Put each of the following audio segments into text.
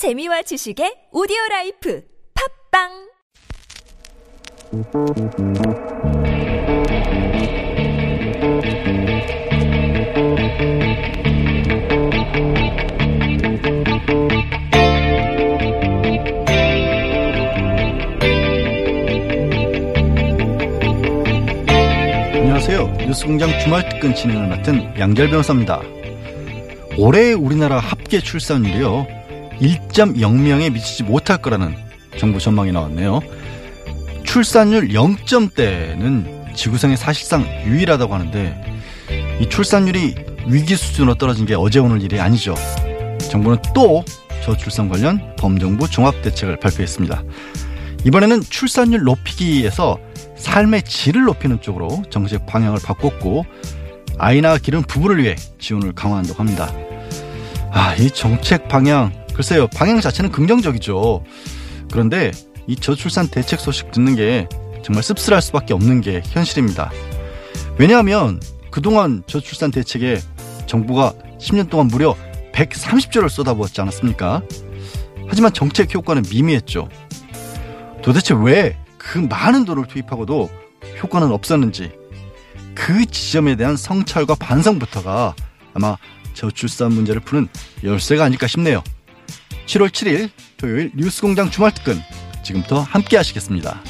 재미와 지식의 오디오 life 팟빵 안녕하세요. 뉴스공장 주말 특근 진행을 맡은 양지열 변호사입니다. 올해 우리나라 합계 출산율이요. 1.0명에 미치지 못할 거라는 정부 전망이 나왔네요. 출산율 0점대는 지구상에 사실상 유일하다고 하는데 이 출산율이 위기 수준으로 떨어진 게 어제 오늘 일이 아니죠. 정부는 또 저출산 관련 범정부 종합대책을 발표했습니다. 이번에는 출산율 높이기에서 삶의 질을 높이는 쪽으로 정책 방향을 바꿨고 아이나 기른 부부를 위해 지원을 강화한다고 합니다. 아, 이 정책 방향 글쎄요 방향 자체는 긍정적이죠. 그런데 이 저출산 대책 소식 듣는 게 정말 씁쓸할 수밖에 없는 게 현실입니다. 왜냐하면 그동안 저출산 대책에 정부가 10년 동안 무려 130조를 쏟아부었지 않았습니까? 하지만 정책 효과는 미미했죠. 도대체 왜 그 많은 돈을 투입하고도 효과는 없었는지 그 지점에 대한 성찰과 반성부터가 아마 저출산 문제를 푸는 열쇠가 아닐까 싶네요. 7월 7일 토요일 뉴스공장 주말 특근 지금부터 함께 하시겠습니다.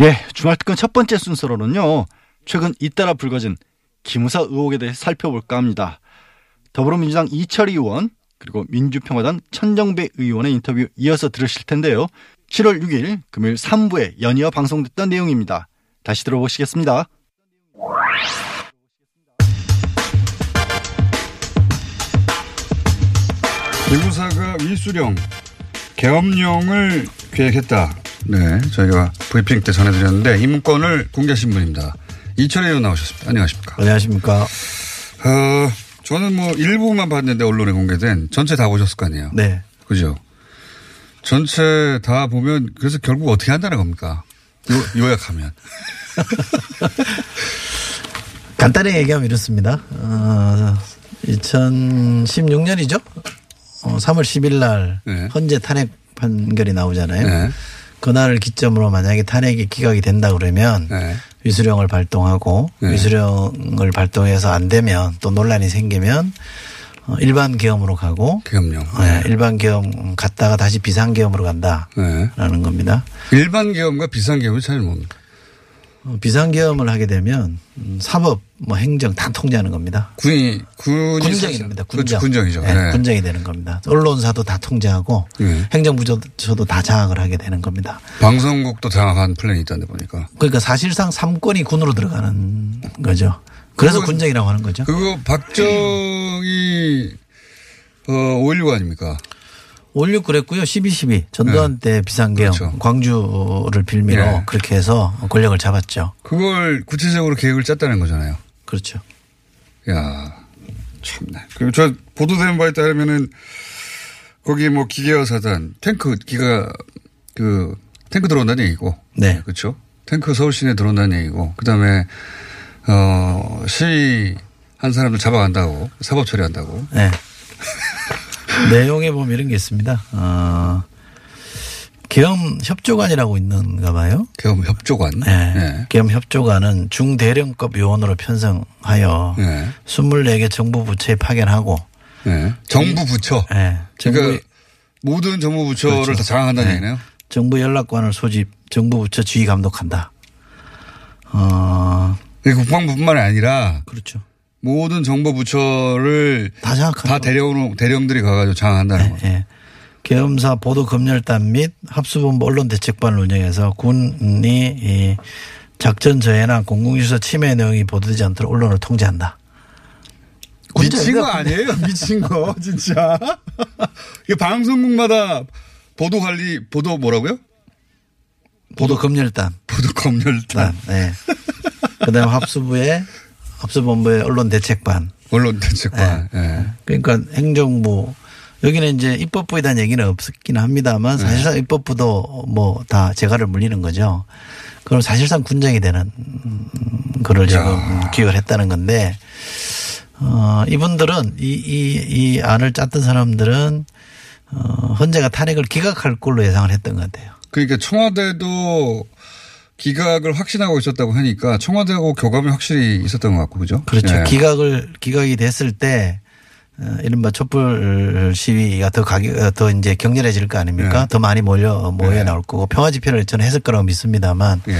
예, 주말 특근 첫 번째 순서로는요. 최근 잇따라 불거진 기무사 의혹에 대해 살펴볼까 합니다. 더불어민주당 이철희 의원 그리고 민주평화당 천정배 의원의 인터뷰 이어서 들으실 텐데요. 7월 6일 금요일 3부에 연이어 방송됐던 내용입니다. 다시 들어보시겠습니다. 기무사가 위수령, 계엄령을 계획했다. 네, 저희가 브리핑 때 전해드렸는데 이 문건을 공개하신 분입니다. 이철혜 의원 나오셨습니다. 안녕하십니까. 안녕하십니까. 어, 저는 뭐 일부만 봤는데 언론에 공개된 전체 다 보셨을 거 아니에요. 네. 그죠? 전체 다 보면 그래서 결국 어떻게 한다는 겁니까? 요, 요약하면. 간단히 얘기하면 이렇습니다. 어, 2016년이죠? 어, 3월 10일 날 네. 헌재 탄핵 판결이 나오잖아요. 네. 그날을 기점으로 만약에 탄핵이 기각이 된다 그러면 네. 위수령을 발동하고 네. 위수령을 발동해서 안 되면 또 논란이 생기면 어, 일반 계엄으로 가고 계엄령. 네, 일반 계엄 갔다가 다시 비상 계엄으로 간다라는 네. 겁니다. 일반 계엄과 비상 계엄의 차이는 뭡니까? 어, 비상 계엄을 하게 되면 음, 사법, 뭐 행정 다 통제하는 겁니다. 군이, 사실- 됩니다. 그렇죠. 군정. 군정이죠. 네, 네. 군정이 되는 겁니다. 언론사도 다 통제하고 네. 행정부처도 다 장악을 하게 되는 겁니다. 방송국도 장악한 플랜이 있다는데 보니까. 그러니까 사실상 삼권이 군으로 들어가는 거죠. 그래서 군정이라고 하는 거죠. 그거 박정희 어, 5.16 아닙니까? 5.16 그랬고요. 12.12 전두환 때 비상계엄 네. 그렇죠. 광주를 빌미로 네. 그렇게 해서 권력을 잡았죠. 그걸 구체적으로 계획을 짰다는 거잖아요. 그렇죠. 야 참나. 그리고 저 보도된 바에 따르면은 거기 뭐 기계화 사단, 탱크 기가 그 탱크 들어온다는 얘기고. 네. 그렇죠. 탱크 서울 시내 들어온다는 얘기고. 그다음에 어 시위 한 사람들 잡아간다고 사법 처리한다고. 네. 내용에 보면 이런 게 있습니다. 어, 계엄 협조관이라고 있는가 봐요. 계엄 협조관. 네. 네. 계엄 협조관은 중대령급 요원으로 편성하여 네. 24개 정부 부처에 파견하고 네. 정부 부처. 네. 그러니까 모든 정부 부처를 그렇죠. 다 장악한다는 네. 얘기네요. 정부 연락관을 소집, 정부 부처 지휘 감독한다. 어, 국방부뿐만이 아니라 그렇죠. 모든 정부 부처를 다 다 대령으로 대령들이 가가지고 장악한다는 거. 예. 계엄사 보도 검열단 및 합수본부 언론 대책반을 운영해서 군이 이 작전 저해나 공공유서 침해 내용이 보도되지 않도록 언론을 통제한다. 미친 거 아니에요? 미친 거 진짜. 이 방송국마다 보도 관리 보도 뭐라고요? 보도 검열단. 보도 검열단 네. 그다음에 합수부의 합수본부의 언론 대책반. 언론 대책관. 예. 그러니까 행정부 여기는 이제 입법부에 대한 얘기는 없긴 합니다만 네. 사실상 입법부도 뭐 다 재가를 물리는 거죠. 그럼 사실상 군정이 되는 음, 그를 지금 기획을 했다는 건데 어, 이분들은 이, 이, 이 안을 짰던 사람들은 어, 헌재가 탄핵을 기각할 걸로 예상을 했던 것 같아요. 그러니까 청와대도 기각을 확신하고 있었다고 하니까 청와대하고 교감이 확실히 있었던 것 같고 그죠? 그렇죠. 예. 기각을 기각이 됐을 때 어, 이른바 촛불 시위가 더 가기 어, 더 이제 격렬해질 거 아닙니까? 네. 더 많이 몰려 모여 네. 나올 거고 평화 집회를 저는 했을 거라고 믿습니다만 예.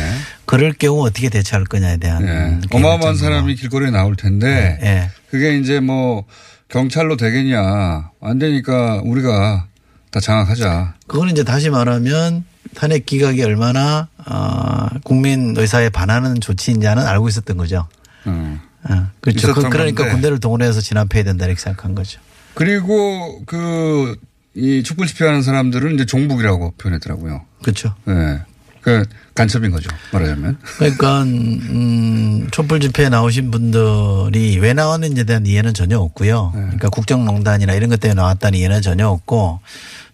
그럴 경우 어떻게 대처할 거냐에 대한 예. 음, 어마어마한 사람이 길거리에 나올 텐데 예. 그게 이제 뭐 경찰로 되겠냐 안 되니까 우리가 다 장악하자. 그거는 이제 다시 말하면 탄핵 기각이 얼마나 어, 국민 의사에 반하는 조치인지는 알고 있었던 거죠. 음. 어, 그렇죠. 그, 그러니까 건데. 군대를 동원해서 진압해야 된다 이렇게 생각한 거죠. 그리고 그 이 촛불 집회하는 사람들은 이제 종북이라고 표현했더라고요. 그렇죠. 예. 그 간첩인 거죠. 말하자면. 그러니까 음, 촛불 집회에 나오신 분들이 왜 나왔는지에 대한 이해는 전혀 없고요. 네. 그러니까 국정농단이나 이런 것 때문에 나왔다는 이해는 전혀 없고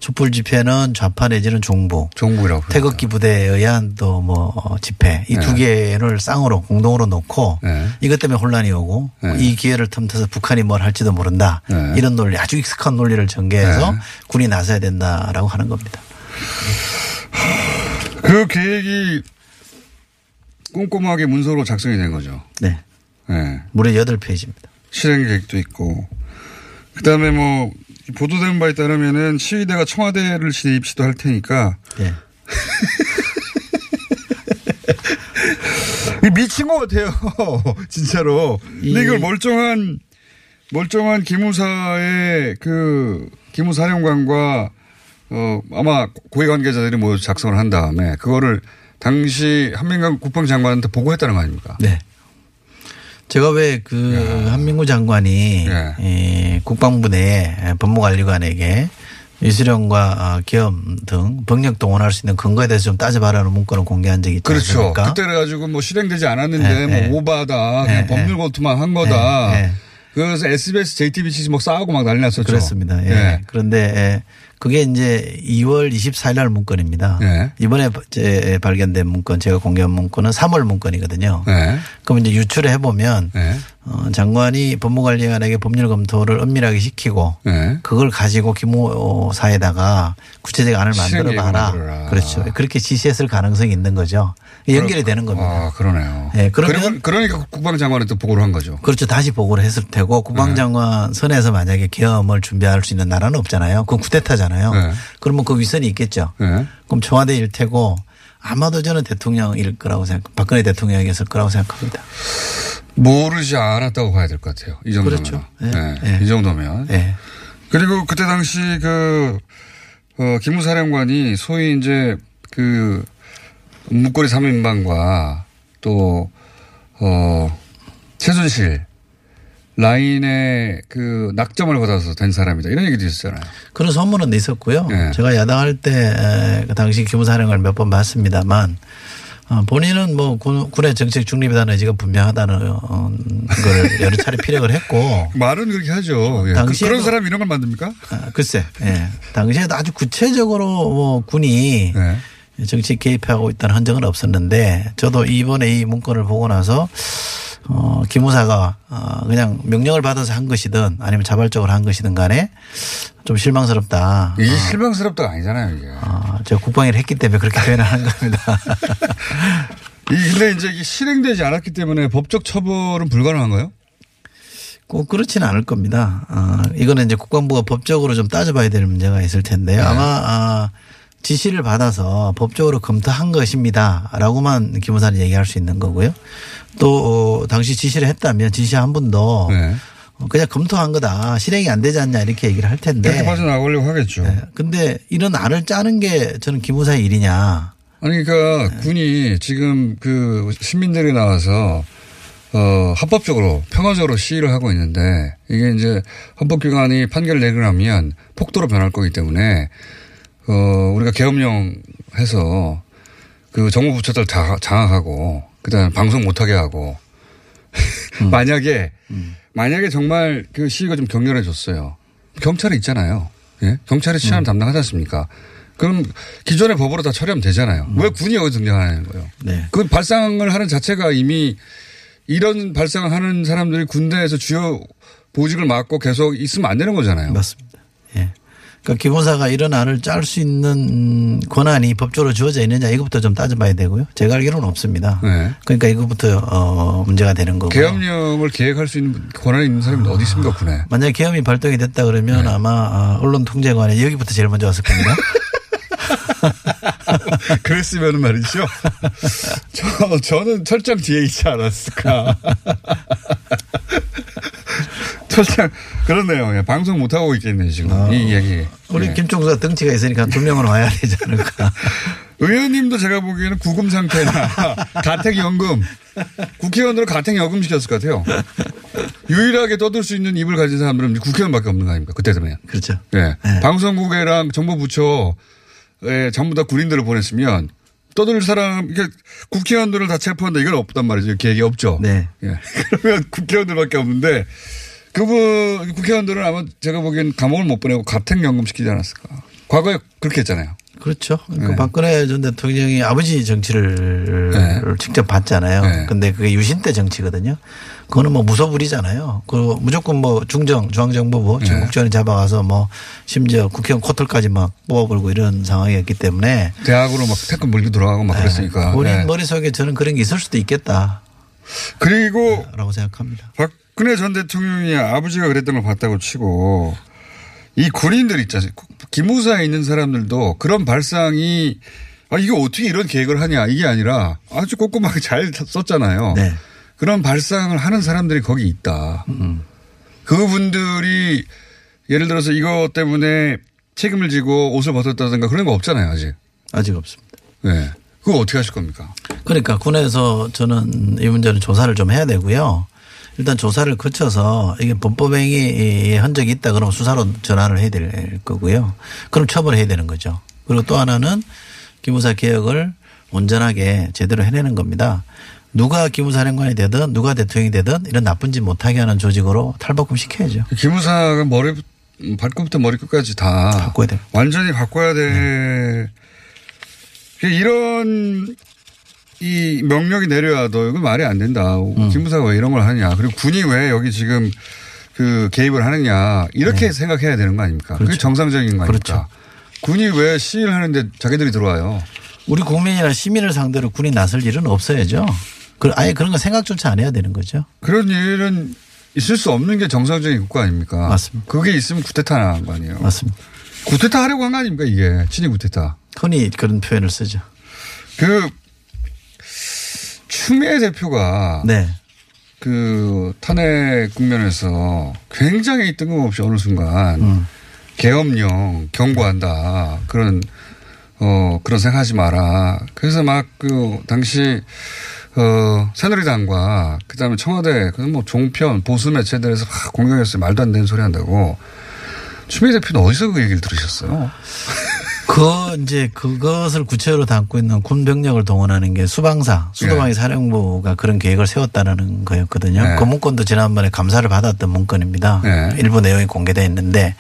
촛불 집회는 좌파 내지는 종북, 종북이라고. 태극기 부대에 의한 또 뭐 집회 이두 네. 개를 쌍으로 공동으로 놓고 네. 이것 때문에 혼란이 오고 네. 이 기회를 틈타서 북한이 뭘 할지도 모른다 네. 이런 논리 아주 익숙한 논리를 전개해서 네. 군이 나서야 된다라고 하는 겁니다. 그 계획이 꼼꼼하게 문서로 작성이 된 거죠. 네. 예. 무려 8페이지입니다. 실행 계획도 있고. 그 다음에 뭐, 보도된 바에 따르면은 시위대가 청와대를 진입 시도할 테니까 네. 미친 것 같아요. 진짜로. 근데 이- 이걸 멀쩡한, 멀쩡한 기무사의 그, 기무사령관과 어, 아마 고위 관계자들이 모두 작성을 한 다음에 그거를 당시 한민관 국방장관한테 보고했다는 거 아닙니까? 네. 제가 왜 그 한민구 장관이 예. 이 국방부 내 법무관리관에게 이수령과 어, 계엄 등 병력 동원할 수 있는 근거에 대해서 좀 따져봐라는 문건을 공개한 적이 있지 그렇죠. 않습니까? 그때 그래가지고 뭐 실행되지 않았는데 네, 뭐 네. 오바다, 네. 법률 검토만 한 거다. 네, 네. 그래서 SBS, JTBC 막 싸우고 막 난리 났었죠. 그렇습니다. 예. 네. 그런데 예. 그게 이제 2월 24일 날 문건입니다. 네. 이번에 제 발견된 문건, 제가 공개한 문건은 3월 문건이거든요. 네. 그럼 이제 유출을 해보면 네. 어, 장관이 법무관리관에게 법률 검토를 엄밀하게 시키고 네. 그걸 가지고 기무사에다가 구체적 안을 만들어 봐라. 그렇죠. 그렇게 지시했을 가능성이 있는 거죠. 연결이 되는 겁니다. 아, 그러네요. 네, 그러면- 그러니까 국방장관한테 보고를 한 거죠. 그렇죠. 다시 보고를 했을 테고 국방장관 선에서 만약에 계엄을 준비할 수 있는 나라는 없잖아요. 그건 쿠데타잖아요. 네. 그러면 그 위선이 있겠죠. 네. 그럼 청와대일 테고 아마도 저는 대통령일 거라고 생각, 박근혜 대통령이었을 거라고 생각합니다. 모르지 않았다고 봐야 될 것 같아요. 이 정도면. 그렇죠. 네. 네. 네. 이 정도면. 예. 그리고 그때 당시 그, 어, 기무사령관이 소위 이제 그 문고리 3인방과 또, 어, 최순실 라인에 그 낙점을 받아서 된 사람이다. 이런 얘기도 있었잖아요. 그런 소문은 있었고요. 네. 제가 야당할 때 그 당시 기무사령을 몇 번 봤습니다만 어, 본인은 뭐 군, 군의 정책 중립이라는 의지가 분명하다는 어, 걸 여러 차례 피력을 했고 말은 그렇게 하죠. 예. 그, 당시에도- 그런 사람이 이런 걸 만듭니까? 아, 글쎄, 예. 당시에도 아주 구체적으로 뭐 군이 네. 정치 개입하고 있다는 흔적은 없었는데 저도 이번에 이 문건을 보고 나서 어, 기무사가 어, 그냥 명령을 받아서 한 것이든 아니면 자발적으로 한 것이든 간에 좀 실망스럽다. 이게 실망스럽다가 아니잖아요, 이게. 어, 제가 국방위를 했기 때문에 그렇게 표현하는 겁니다. 이 근데 이제 이게 실행되지 않았기 때문에 법적 처벌은 불가능한가요? 꼭 그렇지는 않을 겁니다. 어, 이거는 이제 국방부가 법적으로 좀 따져봐야 될 문제가 있을 텐데요. 네. 아마 아, 지시를 받아서 법적으로 검토한 것입니다라고만 기무사는 얘기할 수 있는 거고요. 또 어, 당시 지시를 했다면 지시 한 분도 네. 어, 그냥 검토한 거다 실행이 안 되지 않냐 이렇게 얘기를 할 텐데. 그렇게 빠져나가려고 하겠죠. 네. 근데 이런 안을 짜는 게 저는 기무사의 일이냐. 아니, 그러니까 군이 지금 그 시민들이 나와서 어, 합법적으로 평화적으로 시위를 하고 있는데 이게 이제 헌법기관이 판결을 내고 나면 폭도로 변할 거기 때문에 어, 우리가 계엄령 해서 그 정부 부처들 다 장악하고 그다음에 방송 못하게 하고 만약에 만약에 정말 그 시위가 좀 격렬해졌어요. 경찰이 있잖아요. 예? 경찰이 치안 음. 담당하지 않습니까? 그럼 기존의 법으로 다 처리하면 되잖아요. 왜 군이 여기 등장하는 거예요? 음. 네. 그 발상을 하는 자체가 이미 이런 발상을 하는 사람들이 군대에서 주요 보직을 맡고 계속 있으면 안 되는 거잖아요. 맞습니다. 예. 그러니까 기본사가 이런 안을 짤 수 있는 권한이 법적으로 주어져 있느냐 이것부터 좀 따져봐야 되고요. 제가 알기로는 없습니다. 네. 그러니까 이것부터 어 문제가 되는 거고. 계엄령을 계획할 수 있는 권한이 있는 사람이 어 디 있습니까, 군에? 만약에 계엄이 발동이 됐다 그러면 네. 아마 아, 언론 통제관에 여기부터 제일 먼저 왔을 겁니다. 그랬으면 말이죠. 저, 저는 철장 뒤에 있지 않았을까. 철장, 그렇네요. 예, 방송 못 하고 있겠네, 지금. 이 얘기. 우리 예. 김종수가 등치가 있으니까 두 명은 와야 되지 않을까. 의원님도 제가 보기에는 구금 상태나 가택연금, 국회의원으로 가택연금 시켰을 것 같아요. 유일하게 떠들 수 있는 입을 가진 사람들은 국회의원밖에 없는 거 아닙니까? 그때 되면. 그렇죠. 예. 네. 방송국이랑 정보부처에 전부 다 군인들을 보냈으면 떠들 사람, 이게 국회의원들을 다 체포한다 이건 없단 말이죠. 계획이 없죠. 네. 예. 그러면 국회의원들밖에 없는데 그분, 국회의원들은 아마 제가 보기엔 감옥을 못 보내고 가택연금 시키지 않았을까. 과거에 그렇게 했잖아요. 그렇죠. 그 네. 박근혜 전 대통령이 아버지 정치를 네. 직접 봤잖아요. 네. 근데 그게 유신 때 정치거든요. 그거는 뭐 무소불이잖아요. 그 무조건 뭐 중정, 중앙정보부, 네. 전국전이 잡아가서 뭐 심지어 국회의원 코털까지 막 뽑아버리고 이런 상황이었기 때문에 대학으로 막 태권 물고 돌아가고 막 그랬으니까. 본인 예. 머릿속에 저는 그런 게 있을 수도 있겠다라고 그리고 생각합니다. 박 근혜 전 대통령이 아버지가 그랬던 걸 봤다고 치고 이 군인들 있잖아요. 기무사에 있는 사람들도 그런 발상이 아, 이거 어떻게 이런 계획을 하냐 이게 아니라 아주 꼼꼼하게 잘 썼잖아요. 네. 그런 발상을 하는 사람들이 거기 있다. 그분들이 예를 들어서 이거 때문에 책임을 지고 옷을 벗었다든가 그런 거 없잖아요, 아직. 아직 없습니다. 네. 그거 어떻게 하실 겁니까? 그러니까 군에서 저는 이 문제는 조사를 좀 해야 되고요. 일단 조사를 거쳐서 이게 범법행위의 흔적이 있다 그러면 수사로 전환을 해야 될 거고요. 그럼 처벌해야 되는 거죠. 그리고 또 하나는 기무사 개혁을 온전하게 제대로 해내는 겁니다. 누가 기무사령관이 되든 누가 대통령이 되든 이런 나쁜 짓 못하게 하는 조직으로 탈바꿈 시켜야죠. 기무사가 머리 발끝부터 머리끝까지 다 바꿔야 돼요. 완전히 바꿔야 돼. 이런 이 명령이 내려와도 이건 말이 안 된다. 음. 기무사가 왜 이런 걸 하냐. 그리고 군이 왜 여기 지금 그 개입을 하느냐. 이렇게 생각해야 되는 거 아닙니까? 그게 네. 그렇죠. 정상적인 거 아닙니까? 그렇죠. 군이 왜 시위를 하는데 자기들이 들어와요. 우리 국민이나 시민을 상대로 군이 나설 일은 없어야죠. 그 아예 그런 거 생각조차 안 해야 되는 거죠. 그런 일은 있을 수 없는 게 정상적인 국가 아닙니까? 맞습니다. 그게 있으면 구테타 나간 거 아니에요. 맞습니다. 구테타 하려고 한 거 아닙니까 이게. 친위 구테타. 흔히 그런 표현을 쓰죠. 그 추미애 대표가 네. 그 탄핵 국면에서 굉장히 뜬금없이 어느 순간 음. 계엄령 경고한다 그런 어 그런 생각하지 마라. 그래서 막 그 당시 어 새누리당과 그다음에 청와대 그뭐 종편 보수 매체들에서 막 공격했어요. 말도 안 되는 소리 한다고. 추미애 대표는 어디서 그 얘기를 들으셨어요? 그 이제 그것을 구체적으로 담고 있는 군 병력을 동원하는 게 수방사, 수도방위 사령부가 그런 계획을 세웠다는 거였거든요. 네. 그 문건도 지난번에 감사를 받았던 문건입니다. 네. 일부 내용이 공개되어 있는데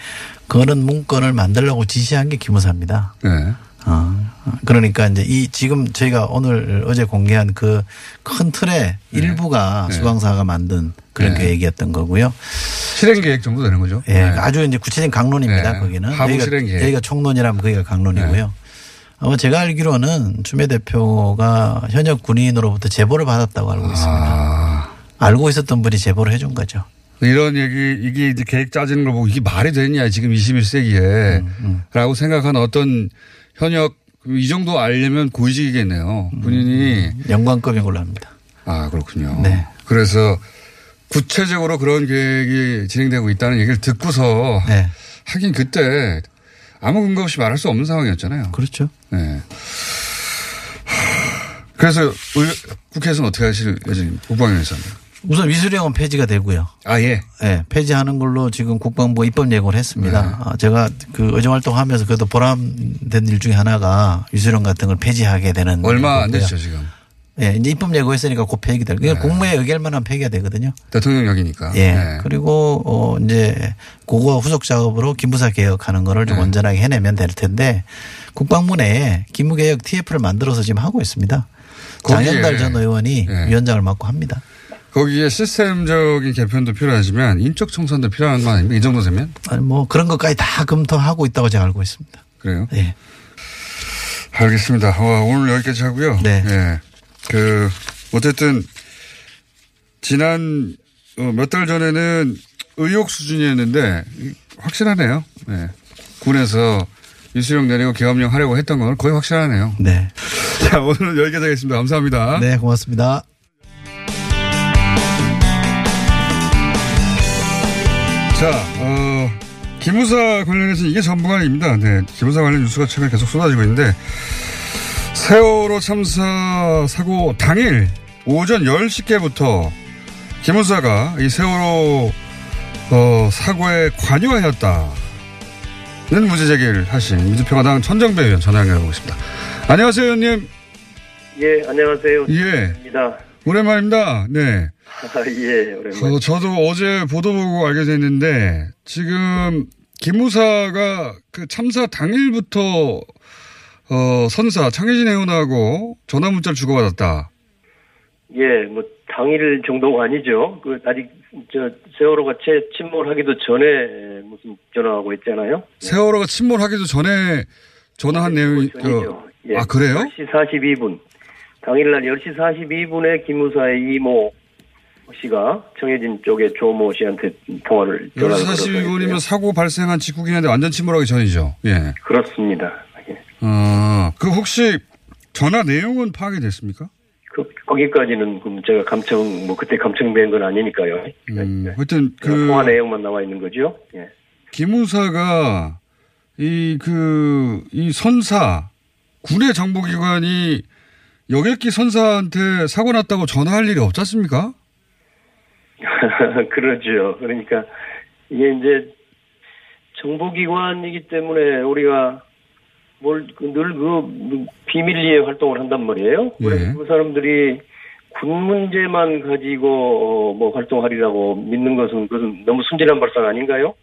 그런 문건을 만들라고 지시한 게 기무사입니다. 네. 어, 그러니까 이제 이 지금 저희가 오늘 어제 공개한 그 큰 틀의 일부가 네. 수방사가 만든 그런 네. 계획이었던 거고요. 실행 계획 정도 되는 거죠? 예, 네. 아주 이제 구체적인 강론입니다. 네. 거기는 하부 실행 계획. 여기가 총론이라면 거기가 강론이고요. 아마 제가 알기로는 추미애 대표가 현역 군인으로부터 제보를 받았다고 알고 있습니다. 아. 알고 있었던 분이 제보를 해준 거죠. 이런 얘기, 이게 이제 계획 짜지는 걸 보고 이게 말이 되냐, 지금 21세기에. 음, 라고 생각한 어떤 현역, 이 정도 알려면 고위직이겠네요. 본인이. 영광급인 걸로 합니다. 아, 그렇군요. 네. 그래서 구체적으로 그런 계획이 진행되고 있다는 얘기를 듣고서 네. 하긴 그때 아무 근거 없이 말할 수 없는 상황이었잖아요. 그렇죠. 네. 그래서 의- 국회에서는 어떻게 하실 예정입니까? 국방위에서는. 우선 위수령은 폐지가 되고요. 아, 예. 예, 폐지하는 걸로 지금 국방부가 입법 예고를 했습니다. 네. 아, 제가 그 의정 활동 하면서 그래도 보람된 일 중에 하나가 위수령 같은 걸 폐지하게 되는 얼마 안. 되시죠, 지금? 예, 이제 입법 예고했으니까 곧 폐기 될. 네. 그게 국무회 의결만 하면 폐기가 되거든요. 대통령역이니까. 예. 네. 그리고 어 이제 그거 후속 작업으로 기무사 개혁하는 거를 좀 네. 온전하게 해내면 될 텐데 국방부 내에 기무 개혁 TF를 만들어서 지금 하고 있습니다. 장현달 전 의원이 네. 위원장을 맡고 합니다. 거기에 시스템적인 개편도 필요하지만 인적 청산도 필요한 거 아닙니까? 이 정도 되면? 아니 뭐 그런 것까지 다 검토하고 있다고 제가 알고 있습니다. 그래요? 예. 알겠습니다. 어, 오늘 여기까지 하고요. 네. 예. 그, 어쨌든, 지난, 어, 몇달 전에는 의혹 수준이었는데, 확실하네요. 예. 군에서 유수령 내리고 계엄령 하려고 했던 건 거의 확실하네요. 네. 자, 오늘은 여기까지 하겠습니다. 감사합니다. 네, 고맙습니다. 자, 어, 기무사 관련해서 이게 전부가 아닙니다. 네. 기무사 관련 뉴스가 최근에 계속 쏟아지고 있는데, 세월호 참사 사고 당일 오전 10시께부터 기무사가 이 세월호 어, 사고에 관여하였다는 문제 제기를 하신 민주평화당 천정배 의원 전화 연결해 보겠습니다. 안녕하세요, 의원님. 예, 안녕하세요. 예. 입니다. 오랜만입니다. 네. 아, 예, 오랜만에. 어, 저도 어제 보도 보고 알게 됐는데 지금 기무사가 그 참사 당일부터 어, 선사 창혜진 의원하고 전화 문자를 주고받았다. 예, 뭐 당일 정도가 아니죠. 그 아직 저 세월호가 채 침몰하기도 전에 무슨 전화하고 있잖아요. 세월호가 침몰하기도 전에 전화한 내용이 전이죠. 예. 아 그래요? 10시 42분. 당일날 10시 42분에 김무사의 이모 씨가 청해진 쪽에 조모 씨한테 통화를 전화를 42분이면 걸어서 사고 발생한 직후긴 한데 완전 침몰하기 전이죠. 예. 그렇습니다. 예. 어, 그 혹시 전화 내용은 파악이 됐습니까? 그 거기까지는 그럼 제가 감청 뭐 그때 감청된 건 아니니까요. 음, 네. 하여튼 그그 통화 내용만 나와 있는 거죠. 예. 기무사가 이 그 이 선사 군의 정보기관이 여객기 선사한테 사고 났다고 전화할 일이 없지 않습니까? 그러죠. 그러니까 이게 이제 정보기관이기 때문에 우리가 뭘 늘그 비밀리에 활동을 한단 말이에요. 그래서 예. 그 사람들이 군 문제만 가지고 어, 뭐 활동하리라고 믿는 것은 그것은 너무 순진한 발상 아닌가요?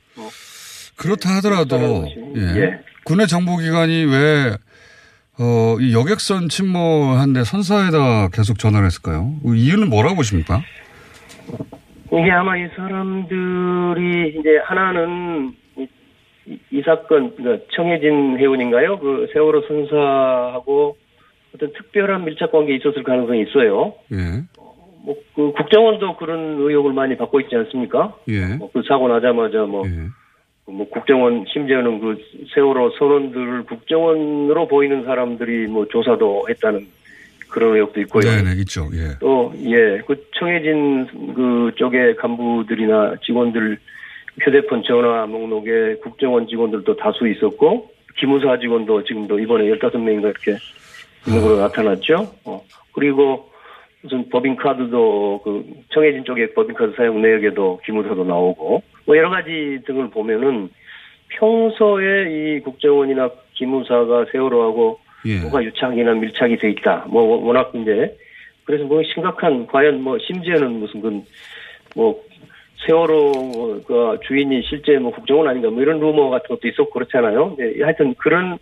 그렇다 하더라도 그렇다는 것이, 예. 예. 군의 정보기관이 왜 어, 이 여객선 침몰한데 선사에다 계속 전화를 했을까요? 그 이유는 뭐라고 보십니까? 이게 아마 이 사람들이 이제 하나는 이, 사건 그러니까 청해진 해운인가요? 그 세월호 선사하고 어떤 특별한 밀착 관계 있었을 가능성이 있어요. 예. 뭐 그 국정원도 그런 의혹을 많이 받고 있지 않습니까? 예. 뭐 그 사고 나자마자 뭐, 예. 뭐 국정원 심지어는 그 세월호 선원들을 국정원으로 보이는 사람들이 뭐 조사도 했다는 그런 의혹도 있고요. 네네, 있죠. 예. 또, 예, 그 청해진 그 쪽의 간부들이나 직원들 휴대폰 전화 목록에 국정원 직원들도 다수 있었고, 기무사 직원도 지금도 이번에 15명인가 이렇게 있는 걸로 나타났죠. 어, 그리고 무슨 법인카드도 그 청해진 쪽의 법인카드 사용 내역에도 기무사도 나오고, 뭐 여러 가지 등을 보면은 평소에 이 국정원이나 기무사가 세월호하고 예. 뭐가 유착이나 밀착이 돼 있다. 뭐 워낙 이제 그래서 뭐 심각한 과연 뭐 심지어는 무슨 그뭐 세월호가 주인이 실제 뭐 국정원 아닌가 뭐 이런 루머 같은 것도 있었고 그렇잖아요. 네, 하여튼 그런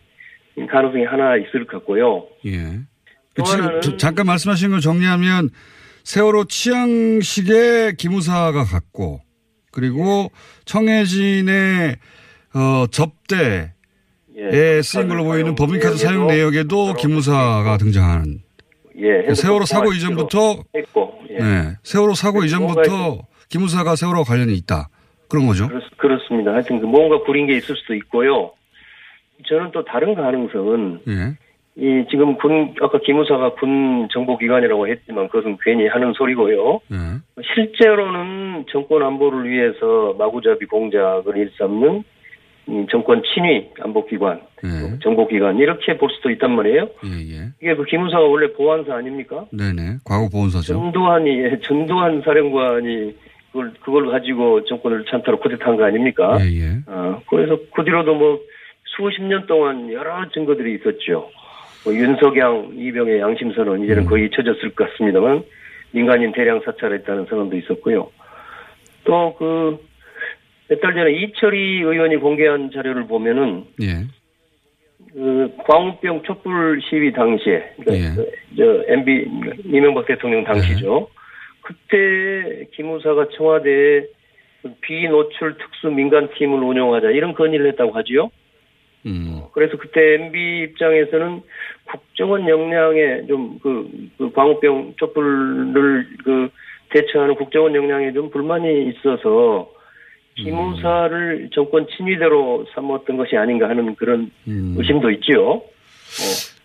가능성이 하나 있을 것 같고요. 예. 또 지금 하나는- 저- 잠깐 말씀하신 걸 정리하면 세월호 취향식의 기무사가 갔고 그리고 청해진의 어, 접대에 예, 쓰인 걸로 보이는 법인카드 사용 내역에도 기무사가 등장하는 예, 핸드폰 세월호 사고 이전부터 했고 예. 네, 세월호 사고 이전부터 기무사가 세월호 관련이 있다 그런 거죠. 그렇, 그렇습니다. 하여튼 그 뭔가 구린 게 있을 수도 있고요. 저는 또 다른 가능성은 예. 이 지금 군 아까 기무사가 군 정보기관이라고 했지만 그것은 괜히 하는 소리고요. 예. 실제로는 정권 안보를 위해서 마구잡이 공작을 일삼는 이 정권 친위 안보기관, 예. 정보기관 이렇게 볼 수도 있단 말이에요. 예. 예. 이게 그 기무사가 원래 보안사 아닙니까? 네네. 과거 보훈사죠. 전두환이 예, 전두환 사령관이 그걸 그걸 가지고 정권을 찬타로 쿠데타한 거 아닙니까? 예. 예. 어, 그래서 그 뒤로도 뭐 수십 년 동안 여러 증거들이 있었죠. 뭐 윤석양, 이병의 양심 선언 이제는 거의 잊혀졌을 것 같습니다만 민간인 대량 사찰했다는 선언도 있었고요. 또그 몇 달 전에 이철희 의원이 공개한 자료를 보면은 예. 그 광우병 촛불 시위 당시에 그러니까 예. 그, 저 MB 이명박 대통령 당시죠. 그때 기무사가 청와대에 비노출 특수 민간팀을 운영하자 이런 건의를 했다고 하지요. 음. 그래서 그때 MB 입장에서는 국정원 역량에 좀그 그 광우병 촛불을 그 대처하는 국정원 역량에 좀 불만이 있어서 기무사를 정권 친위대로 삼았던 것이 아닌가 하는 그런 음. 의심도 있지요. 어,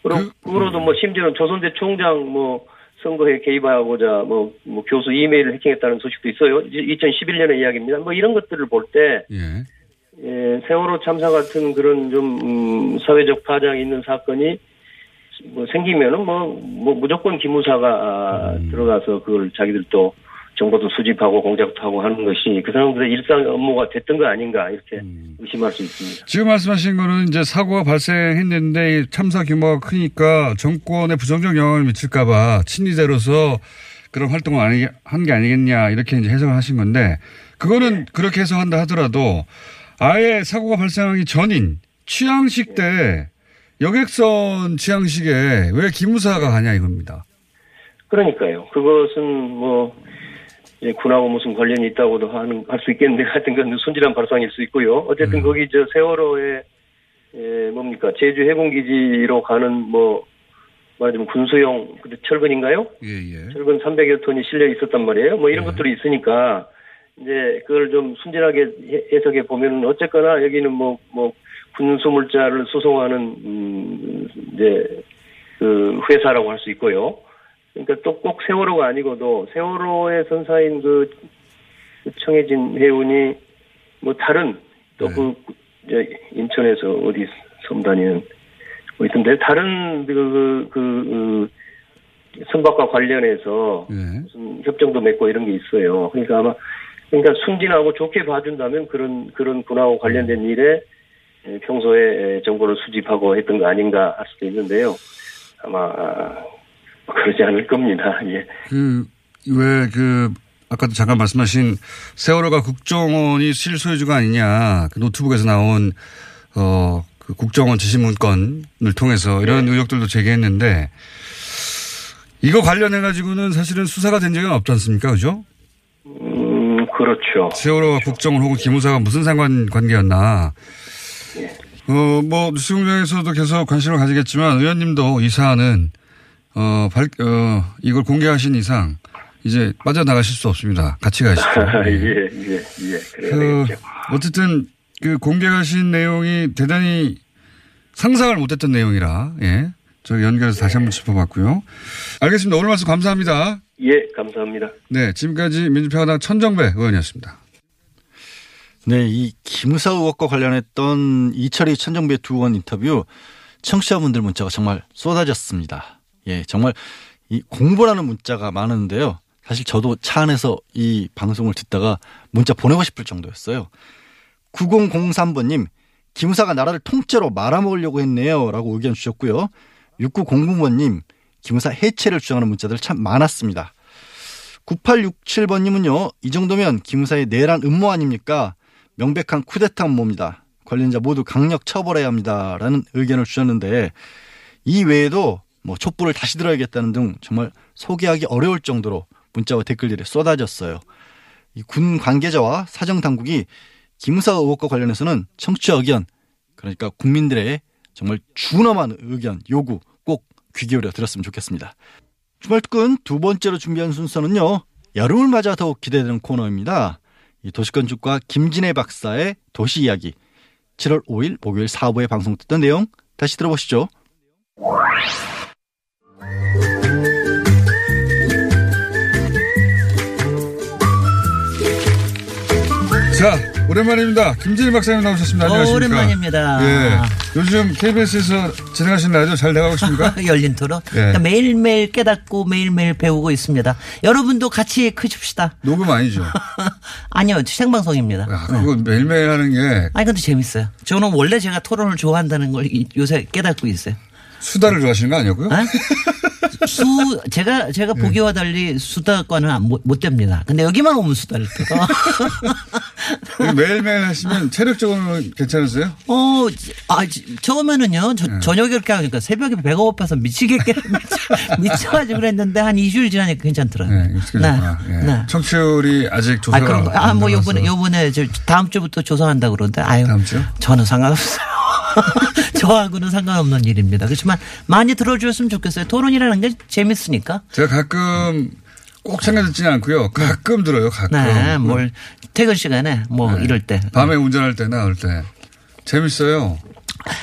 그리고 그- 그로도 뭐 심지어는 조선대 총장 뭐 선거에 개입하고자 뭐, 뭐 교수 이메일을 해킹했다는 소식도 있어요. 2011년의 이야기입니다. 뭐 이런 것들을 볼때 예. 예, 세월호 참사 같은 그런 좀 음, 사회적 파장이 있는 사건이 뭐 생기면은 뭐, 뭐 무조건 기무사가 아, 음. 들어가서 그걸 자기들도 정보도 수집하고 공작도 하고 하는 것이 그 사람들의 일상 업무가 됐던 거 아닌가 이렇게 음. 의심할 수 있습니다. 지금 말씀하신 거는 이제 사고가 발생했는데 이 참사 규모가 크니까 정권에 부정적 영향을 미칠까봐 친위대로서 그런 활동을 한게 아니겠냐 이렇게 이제 해석을 하신 건데 그거는 그렇게 해석한다 하더라도 아예 사고가 발생하기 전인 취향식 때 여객선 취향식에 왜 기무사가 가냐 이겁니다. 그러니까요. 그것은 뭐 이제 군하고 무슨 관련이 있다고도 하는 할 수 있겠는데 하여튼 그 순진한 발상일 수 있고요. 어쨌든 거기 저 세월호에 에, 뭡니까 제주 해군기지로 가는 뭐 말하자면 군수용 그 철근인가요? 예 예. 철근 300여 톤이 실려 있었단 말이에요. 뭐 이런 것들이 있으니까 이제 그걸 좀 순진하게 해- 해석해 보면은 어쨌거나 여기는 뭐뭐 군수 물자를 수송하는 음 이제 그 회사라고 할 수 있고요. 그러니까 또 꼭 세월호가 아니고도 세월호의 선사인 그, 그 청해진 해운이 뭐 다른 또그 인천에서 어디 섬 다니는 뭐 있던데 다른 그, 그, 그, 그 선박과 관련해서 예. 무슨 협정도 맺고 이런 게 있어요. 그러니까 아마 그러니까 순진하고 좋게 봐준다면 그런 그런 군하고 관련된 일에 에, 평소에 에, 정보를 수집하고 했던 거 아닌가 할 수도 있는데요. 아마 그러지 않을 겁니다. 예. 그, 왜, 그, 아까도 잠깐 말씀하신 세월호가 국정원이 실소유주가 아니냐, 그 노트북에서 나온, 어, 그 국정원 지시문건을 통해서 이런 의혹들도 제기했는데, 이거 관련해가지고는 사실은 수사가 된 적은 없지 않습니까? 그죠? 음 그렇죠. 세월호와 국정원 혹은 기무사가 무슨 상관 관계였나. 어, 뭐, 뉴스 공장에서도 계속 관심을 가지겠지만, 의원님도 이 사안은, 어, 발, 어, 이걸 공개하신 이상, 이제 빠져나가실 수 없습니다. 같이 가시죠. 예, 예. 예, 예. 그래야 그. 어쨌든, 그 공개하신 내용이 대단히 상상을 못했던 내용이라, 예. 저희 연결해서 다시 한번 짚어봤고요. 알겠습니다. 오늘 말씀 감사합니다. 예, 감사합니다. 네. 지금까지 민주평화당 천정배 의원이었습니다. 네, 이 기무사 의혹과 관련했던 이철희 천정배 두 의원 인터뷰 청취자분들 문자가 정말 쏟아졌습니다. 예, 정말 이 공부라는 문자가 많은데요. 사실 저도 차 안에서 이 방송을 듣다가 문자 보내고 싶을 정도였어요. 9003번님, 기무사가 나라를 통째로 말아먹으려고 했네요. 라고 의견 주셨고요. 6909번님, 기무사 해체를 주장하는 문자들 참 많았습니다. 9867번님은요, 이 정도면 기무사의 내란 음모 아닙니까? 명백한 쿠데타 음모입니다. 관련자 모두 강력 처벌해야 합니다. 라는 의견을 주셨는데, 이 외에도 뭐 촛불을 다시 들어야겠다는 등 정말 소개하기 어려울 정도로 문자와 댓글들이 쏟아졌어요. 이군 관계자와 사정 당국이 기무사 의혹과 관련해서는 청취자 의견, 그러니까 국민들의 정말 준엄한 의견, 요구 꼭 귀 기울여 들었으면 좋겠습니다. 주말특근 두 번째로 준비한 순서는요. 여름을 맞아 더욱 기대되는 코너입니다. 이 도시건축가 김진애 박사의 도시 이야기. 7월 5일 목요일 4부에 방송됐던 내용 다시 들어보시죠. 자, 오랜만입니다. 김진희 박사님 나오셨습니다. 안녕하십니까? 오랜만입니다. 예. 요즘 KBS에서 진행하시는 라디오 잘 나가고 있습니까? 열린 토론. 예. 그러니까 매일매일 깨닫고 매일매일 배우고 있습니다. 여러분도 같이 크십시다. 녹음 아니죠? 아니요, 생방송입니다. 아, 그거 매일매일 하는 게 아니, 근데 재밌어요. 저는 원래 제가 토론을 좋아한다는 걸 이- 요새 깨닫고 있어요. 수다를 좋아하시는 거 아니었고요? 어? 수 제가 제가 보기와 달리 수다과는 안- 못, 못 됩니다. 근데 여기만 오면 수다를 떠. 매일매일 하시면 체력적으로는 괜찮으세요? 어, 아, 지- 처음에는요, 네. 저, 저녁에 그렇게 하니까 새벽에 배가 고파서 미치겠게, 미쳐, 미쳐가지고 그랬는데 한 2주일 지나니까 괜찮더라고요. 네, 익숙해졌구나. 예. 네. 청취율이 아직 아, 조사가 그런 거. 아, 안 뭐. 요번에, 요번에 저 다음 주부터 조사한다 그러는데, 아유. 다음 주? 저는 상관없어요. 저하고는 상관없는 일입니다. 그렇지만 많이 들어주셨으면 좋겠어요. 토론이라는 게 재밌으니까. 제가 가끔 꼭 챙겨 듣지는 않고요. 가끔 들어요. 가끔. 네, 뭘, 퇴근 시간에 뭐 네. 이럴 때. 밤에 운전할 때나 올 때. 재밌어요.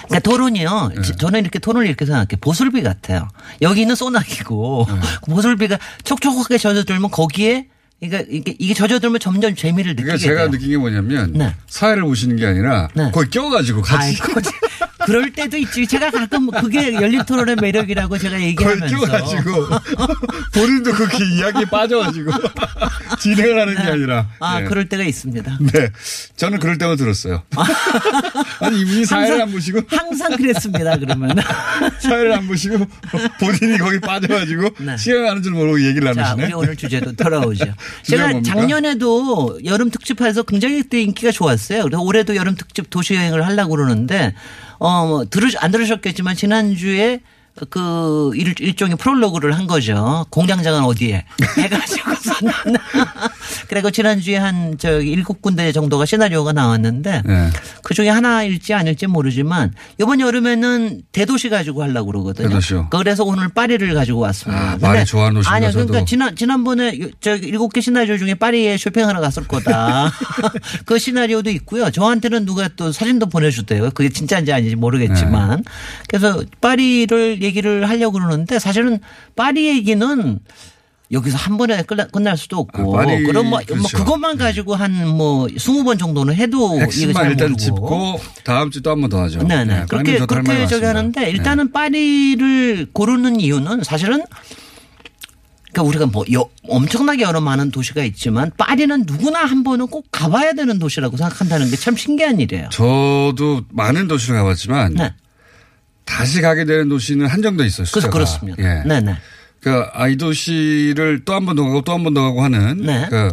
그러니까 토론이요. 네. 지- 저는 이렇게 토론을 이렇게 생각해. 보슬비 같아요. 여기는 소나기고 네. 보슬비가 촉촉하게 젖어들면 거기에 그러니까 이게, 이게 젖어들면 점점 재미를 그러니까 느끼게 제가 돼요. 느낀 게 뭐냐면 네. 사회를 보시는 게 아니라 네. 거기 껴가지고 같이 아이고, 그럴 때도 있지. 제가 가끔 그게 열린 토론의 매력이라고 제가 얘기하면서 껴가지고 본인도 그렇게 이야기에 빠져가지고 진행을 하는 게 아니라. 아, 네. 그럴 때가 있습니다. 네. 저는 그럴 때만 들었어요. 아니, 이분이 사회를 안 보시고, 항상 그랬습니다. 그러면. 사회를 안 보시고, 본인이 거기 빠져가지고, 네. 시간 가는 줄 모르고 얘기를 자, 나누시네. 우리 오늘 주제도 돌아오죠. 제가 뭡니까? 작년에도 여름 특집해서 굉장히 그때 인기가 좋았어요. 그래서 올해도 여름 특집 도시 여행을 하려고 그러는데 어, 뭐 들으 안 들으셨겠지만 지난주에 그 일, 일종의 프롤로그를 한 거죠. 공장장은 어디에 해가지고서는 그리고 지난주에 한 저기 일곱 군데 정도가 시나리오가 나왔는데 네. 그 중에 하나일지 아닐지 모르지만 이번 여름에는 대도시 가지고 하려고 그러거든요. 대도시요. 그래서 오늘 파리를 가지고 왔습니다. 아, 파리 좋아하는 아니요. 그러니까. 지난 지난번에 저 일곱 개 시나리오 중에 파리에 쇼핑하러 갔을 거다. 그 시나리오도 있고요. 저한테는 누가 또 사진도 보내주대요. 그게 진짜인지 아닌지 모르겠지만. 네. 그래서 파리를 얘기를 하려고 그러는데 사실은 파리 얘기는 여기서 한 번에 끝날 수도 없고. 아, 파리, 그럼 뭐, 뭐 그렇죠. 그것만 가지고 한뭐 20번 정도는 해도 이거 일단. 짚고, 다음 주 또 한 번 더 하죠. 네네. 네, 그렇게, 저도 할 말이 그렇게 저기. 하는데 네. 일단은 파리를 고르는 이유는 사실은 그러니까 우리가 뭐 여- 엄청나게 여러 많은 도시가 있지만 파리는 누구나 한 번은 꼭 가봐야 되는 도시라고 생각한다는 게 참 신기한 일이에요. 저도 많은 도시를 가봤지만, 네. 다시 가게 되는 도시는 한정돼 있어요. 그래서 숫자가. 그렇습니다. 예. 네네. 그러니까 아, 이 도시를 또 한 번 더 가고 또 한 번 더 가고 하는 네. 그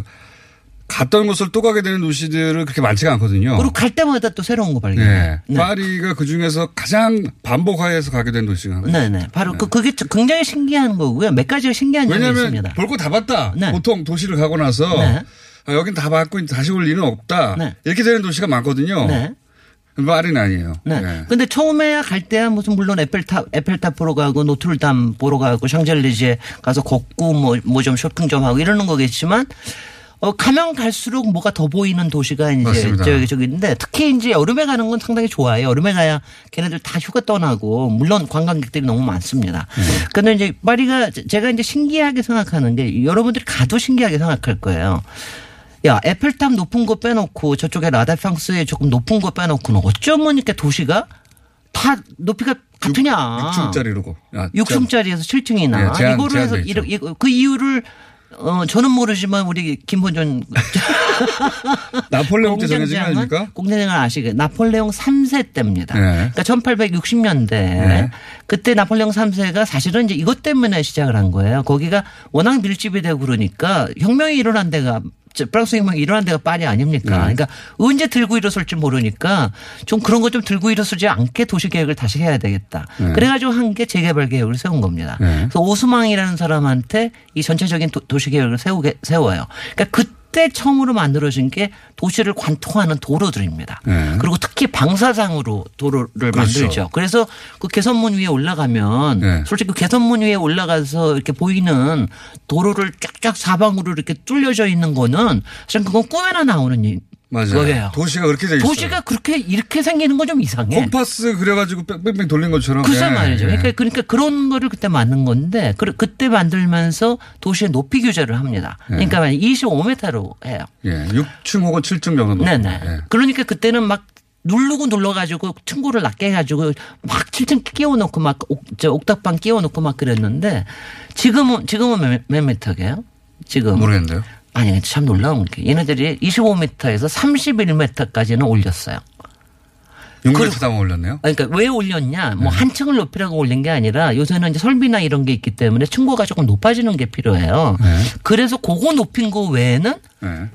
갔던 곳을 또 가게 되는 도시들은 그렇게 많지가 않거든요. 그리고 갈 때마다 또 새로운 거 발견해요. 네. 네. 파리가 그 중에서 가장 반복하여서 가게 된 도시가 하나예요. 네네. 바로 그, 그게 굉장히 신기한 거고요. 몇 가지가 신기한 점이 왜냐하면 있습니다. 볼거 다 봤다. 네. 보통 도시를 가고 나서 네. 아, 여긴 다 봤고 다시 올 일은 없다. 네. 이렇게 되는 도시가 많거든요. 네. 파리는 아니에요. 네. 네. 근데 처음에야 갈 때야 무슨 물론 에펠탑 에펠탑 보러 가고 노트르담 보러 가고 샹젤리제 가서 걷고 뭐 뭐 좀 쇼핑 좀 하고 이러는 거겠지만 어 가면 갈수록 뭐가 더 보이는 도시가 이제 맞습니다. 저기 저기 있는데 특히 이제 여름에 가는 건 상당히 좋아요. 여름에 가야 걔네들 다 휴가 떠나고 물론 관광객들이 너무 많습니다. 네. 근데 이제 파리가 제- 제가 이제 신기하게 생각하는 게 여러분들이 가도 신기하게 생각할 거예요. 야, 에펠탑 높은 거 빼놓고 저쪽에 라다팡스에 조금 높은 거 빼놓고는 어쩌면 이렇게 도시가 다 높이가 같으냐. 6층짜리로. 아, 6층짜리에서 7층이나 네, 제한- 이거를 해서 이거- 그 이유를 어 저는 모르지만 우리 김본전 나폴레옹 때 정해진 아닙니까? 공장장은 아시게 나폴레옹 3세 때입니다. 네. 그러니까 1860년대 네. 그때 나폴레옹 3세가 사실은 이제 이것 때문에 시작을 한 거예요. 거기가 워낙 밀집이 되고 그러니까 혁명이 일어난 데가 저 프랑스 혁명이 일어난 데가 파리 아닙니까? 네. 그러니까 언제 들고 일어설지 모르니까 좀 그런 거 좀 들고 일어서지 않게 도시 계획을 다시 해야 되겠다. 네. 그래가지고 한 게 재개발 계획을 세운 겁니다. 네. 그래서 오스망이라는 사람한테 이 전체적인 도, 시 계획을 세우게 세워요. 그러니까 그 때 처음으로 만들어진 게 도시를 관통하는 도로들입니다. 네. 그리고 특히 방사장으로 도로를 그렇죠. 만들죠. 그래서 그 개선문 위에 올라가면 네. 솔직히 그 개선문 위에 올라가서 이렇게 보이는 도로를 쫙쫙 사방으로 이렇게 뚫려져 있는 거는 사실 그건 꿈에나 나오는 일- 맞아요. 거예요. 도시가 그렇게 돼 있어요. 도시가 그렇게 이렇게 생기는 건좀 이상해. 콤파스 그래가지고 뺑뺑뺑 돌린 것처럼. 예, 말이죠. 예. 그러니까, 그러니까 그런 거를 그때 만든 건데 그, 그때 만들면서 도시의 높이 규제를 합니다. 네. 그러니까 25m로 해요. 예, 6층 혹은 7층 정도. 네네. 거. 예. 그러니까 그때는 막 누르고 눌러가지고 층고를 낮게 해가지고 막 7층 끼워놓고 막 옥, 저 옥탑방 끼워놓고 막 그랬는데 지금은 지금은 몇, 몇 미터게요? 지금 모르겠는데요. 아니 참 놀라운 게 얘네들이 25m에서 31m까지는 올렸어요. 용매트당 올렸네요. 그러니까 왜 올렸냐? 네. 뭐한 층을 높이라고 올린 게 아니라 요새는 이제 설비나 이런 게 있기 때문에 층고가 조금 높아지는 게 필요해요. 네. 그래서 그거 높인 거 외에는 네.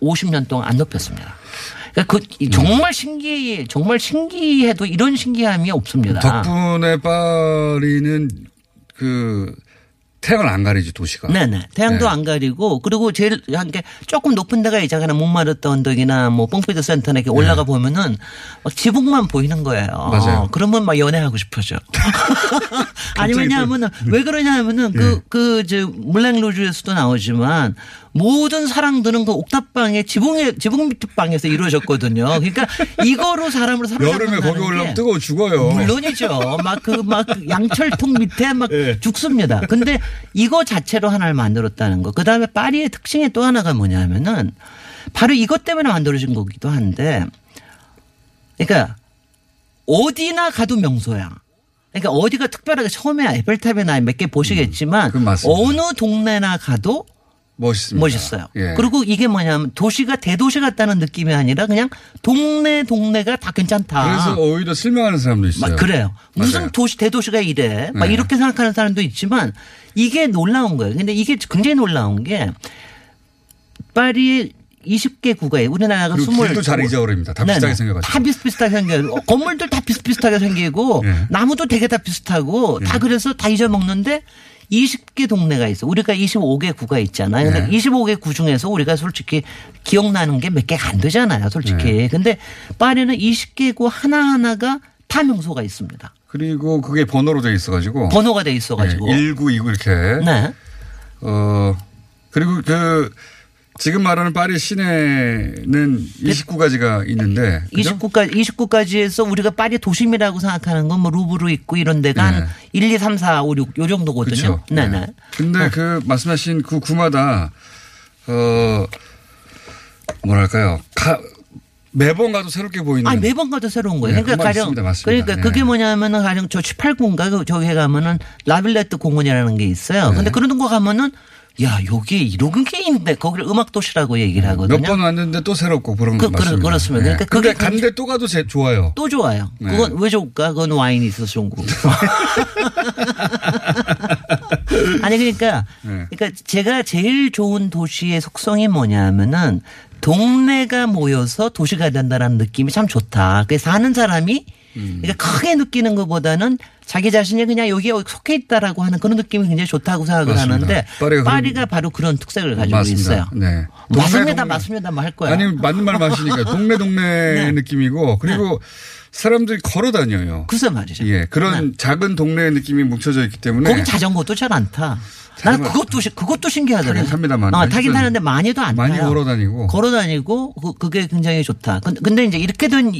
150년 동안 안 높였습니다. 그러니까 그 이- 정말 신기 정말 신기해도 이런 신기함이 없습니다. 덕분에 파리는 그 태양을 안 가리지 도시가. 네네. 태양도 네. 안 가리고 그리고 제일 한 게 조금 높은 데가 있잖아요. 몽마르트 언덕이나 뭐 뽕피드 센터나 이렇게 올라가 보면은 막 지붕만 보이는 거예요. 네. 맞아요. 그러면 막 연애하고 싶어져. 아니 왜냐하면은 왜 그러냐면은 네. 그 그저 물랭루즈에서도 나오지만 모든 사랑들은 그 옥탑방의 지붕에 지붕 밑에 방에서 이루어졌거든요. 그러니까 이거로 사람을 여름에 거기 올라오면 뜨거워 죽어요. 물론이죠. 막 그 막 양철통 밑에 막 네. 죽습니다. 근데 이거 자체로 하나를 만들었다는 거. 그 다음에 파리의 특징이 또 하나가 뭐냐면은 바로 이것 때문에 만들어진 거기도 한데 그러니까 어디나 가도 명소야. 그러니까 어디가 특별하게 처음에 에펠탑이나 몇 개 보시겠지만 음. 어느 동네나 가도 멋있습니다. 멋있어요. 예. 그리고 이게 뭐냐면 도시가 대도시 같다는 느낌이 아니라 그냥 동네 동네가 다 괜찮다. 그래서 오히려 실망하는 사람도 있어요. 막 그래요. 무슨 맞아요. 도시 대도시가 이래. 막 네. 이렇게 생각하는 사람도 있지만 이게 놀라운 거예요. 근데 이게 굉장히 놀라운 게 파리의 20개 구가에 우리나라가 그리고 20. 길도 잘 잊어버립니다. 다 네네. 비슷하게 생겨가지고. 다 비슷비슷하게 생겨요. 건물들 다 비슷비슷하게 생기고 네. 나무도 되게 다 비슷하고 다 그래서 다 잊어먹는데 20개 동네가 있어. 우리가 25개 구가 있잖아요. 근데 네. 25개 구 중에서 우리가 솔직히 기억나는 게 몇 개가 안 되잖아요. 솔직히. 네. 근데 파리는 20개 구 하나하나가 다 명소가 있습니다. 그리고 그게 번호로 돼 있어가지고. 번호가 돼 있어가지고. 네, 19, 29 이렇게. 네. 어, 그리고 그 지금 말하는 파리 시내는 29가지가 있는데. 그죠? 29까지, 29까지에서 우리가 파리 도심이라고 생각하는 건 뭐 루브르 있고 이런 데가 네. 한 1, 2, 3, 4, 5, 6, 요 정도거든요. 그렇죠. 네네. 네. 근데 그 말씀하신 그 구마다 어 뭐랄까요? 가, 매번 가도 새롭게 보이는. 아니 매번 가도 새로운 거예요. 네, 그러니까 가령 있습니다. 맞습니다. 그러니까 네. 그게 뭐냐면은 가령 저 18군가 그 저기 가면은 라빌레트 공원이라는 게 있어요. 네. 근데 그런 거 가면은 야 여기 이런 게 있는데 거기를 음악 도시라고 얘기를 하거든요. 몇 번 왔는데 또 새롭고 그런 그- 거 맞습니다. 그렇- 그렇습니다. 그러니까 근데 간데 또 가도 제, 좋아요. 또 좋아요. 네. 그건 왜 좋을까? 그건 와인이 있어서 좋은 거고. 아니 그러니까 네. 그러니까 제가 제일 좋은 도시의 속성이 뭐냐면은 동네가 모여서 도시가 된다라는 느낌이 참 좋다. 그래서 사는 사람이 음. 그러니까 크게 느끼는 것보다는 자기 자신이 그냥 여기에 속해 있다라고 하는 그런 느낌이 굉장히 좋다고 생각을 맞습니다. 하는데 파리가 파리가 바로 그런 특색을 가지고 맞습니다. 있어요. 네. 맞습니다, 동네- 맞습니다, 뭐 할 거야. 아니 맞는 말 마시니까 동네 동네 네. 느낌이고 그리고 사람들이 걸어 다녀요. 글쎄 말이죠. 예, 그런 네. 작은 동네 느낌이 뭉쳐져 있기 때문에 거기 자전거도 잘 안 타. 나는 그것도 시- 그것도 신기하더라고요. 타긴 탑니다만. 어, 타긴 하여튼 타는데 많이도 안 많이 타요. 걸어 다니고 걸어 다니고 그- 그게 굉장히 좋다. 근데, 근데 이제 이렇게 된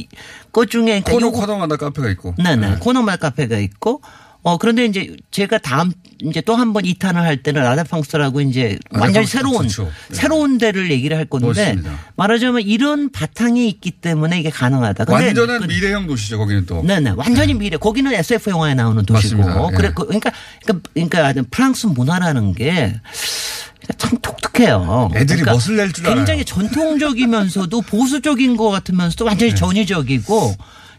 것 중에 그러니까 코너 코너마다 카페가 있고. 네네. 코너말 카페가 있고 어 그런데 이제 제가 다음 이제 또 한번 2탄을 할 때는 라다팡스라고 이제 완전히 새로운. 네. 새로운 데를 얘기를 할 건데 멋있습니다. 말하자면 이런 바탕이 있기 때문에 이게 가능하다. 완전한 그- 미래형 도시죠 거기는 또. 네네. 완전히 미래. 거기는 SF 영화에 나오는 도시고. 맞습니다. 예. 그래, 그- 그러니까, 그러니까, 그러니까 프랑스 문화라는 게 참 독특해요. 애들이 그러니까 멋을 낼 줄 알아요. 굉장히 전통적이면서도 보수적인 것 같으면서도 완전히 네. 전위적이고.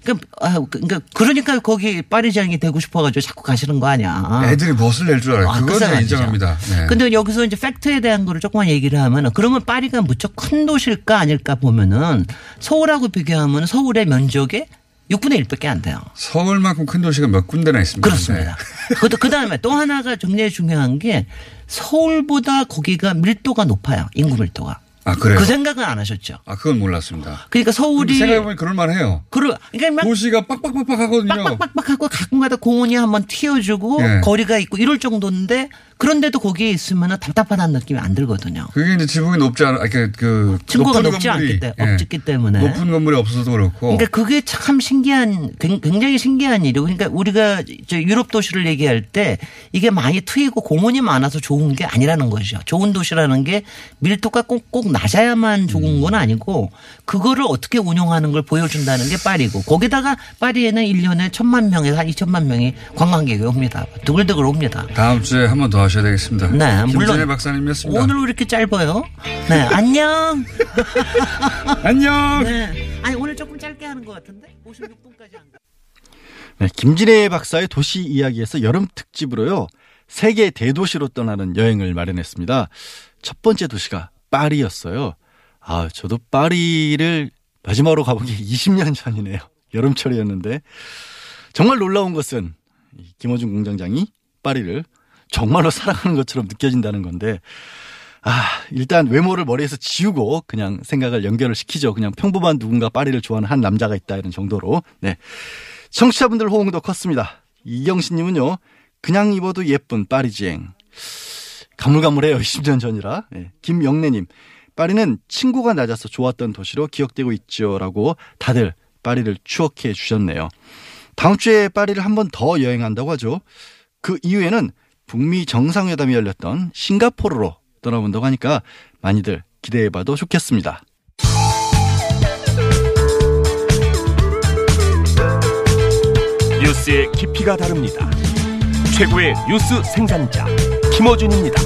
그러니까, 아, 그러니까, 그러니까 거기 파리장이 되고 싶어가지고 자꾸 가시는 거 아니야. 애들이 멋을 낼 줄 알아요. 아, 그건 제가 말이죠. 인정합니다. 네. 근데 여기서 이제 팩트에 대한 거를 조금만 얘기를 하면은 그러면 파리가 무척 큰 도시일까 아닐까 보면은 서울하고 비교하면 서울의 면적의 6분의 1밖에 안 돼요. 서울만큼 큰 도시가 몇 군데나 있습니다. 그렇습니다. 네. 그 다음에 또 하나가 굉장히 중요한 게 서울보다 거기가 밀도가 높아요. 인구 밀도가. 아 그래요? 그 생각은 안 하셨죠. 아 그건 몰랐습니다. 그러니까 서울이 생각해보면 그럴만해요. 그러, 그러니까 막 도시가 빡빡빡빡 하거든요. 빡빡빡빡 하고 가끔가다 공원이 한번 튀어주고 예. 거리가 있고 이럴 정도인데 그런데도 거기에 있으면 답답하다는 느낌이 안 들거든요. 그게 이제 지붕이 높지 않아, 아, 그, 그 층고가 높지 건물이, 않기 때, 예. 없기 때문에. 높은 건물이 없어서도 그렇고. 그러니까 그게 참 신기한 굉- 굉장히 신기한 일이고 그러니까 우리가 저 유럽 도시를 얘기할 때 이게 많이 트이고 공원이 많아서 좋은 게 아니라는 거죠. 좋은 도시라는 게 밀도가 꼭꼭 낮아야만 좋은 건 아니고 그거를 어떻게 운영하는 걸 보여준다는 게 파리고 거기다가 파리에는 1년에 천만 명에서 한 2천만 명이 관광객이 옵니다. 두글두글 옵니다. 다음 주에 한 번 더 하셔야 되겠습니다. 네, 물론 박사님이었습니다. 오늘 왜 이렇게 짧아요? 네, 안녕. 안녕. 네. 아니 오늘 조금 짧게 하는 거. 것 같은데 56분까지 안 가. 네, 김진애 박사의 도시 이야기에서 여름 특집으로요. 세계 대도시로 떠나는 여행을 마련했습니다. 첫 번째 도시가 파리였어요. 아, 저도 파리를 마지막으로 가본 게 20년 전이네요. 여름철이었는데. 정말 놀라운 것은 이 김어준 공장장이 파리를 정말로 사랑하는 것처럼 느껴진다는 건데, 아, 일단 외모를 머리에서 지우고 그냥 생각을 연결을 시키죠. 그냥 평범한 누군가 파리를 좋아하는 한 남자가 있다 이런 정도로. 네. 청취자분들 호응도 컸습니다. 이경신 님은요, 그냥 입어도 예쁜 파리지행. 가물가물해요. 20년 전이라. 네. 김영래 님, 파리는 친구가 낮아서 좋았던 도시로 기억되고 있죠. 라고 다들 파리를 추억해 주셨네요. 다음 주에 파리를 한 번 더 여행한다고 하죠. 그 이후에는 북미 정상회담이 열렸던 싱가포르로 떠나본다고 하니까 많이들 기대해봐도 좋겠습니다. 뉴스의 깊이가 다릅니다. 최고의 뉴스 생산자 김어준입니다.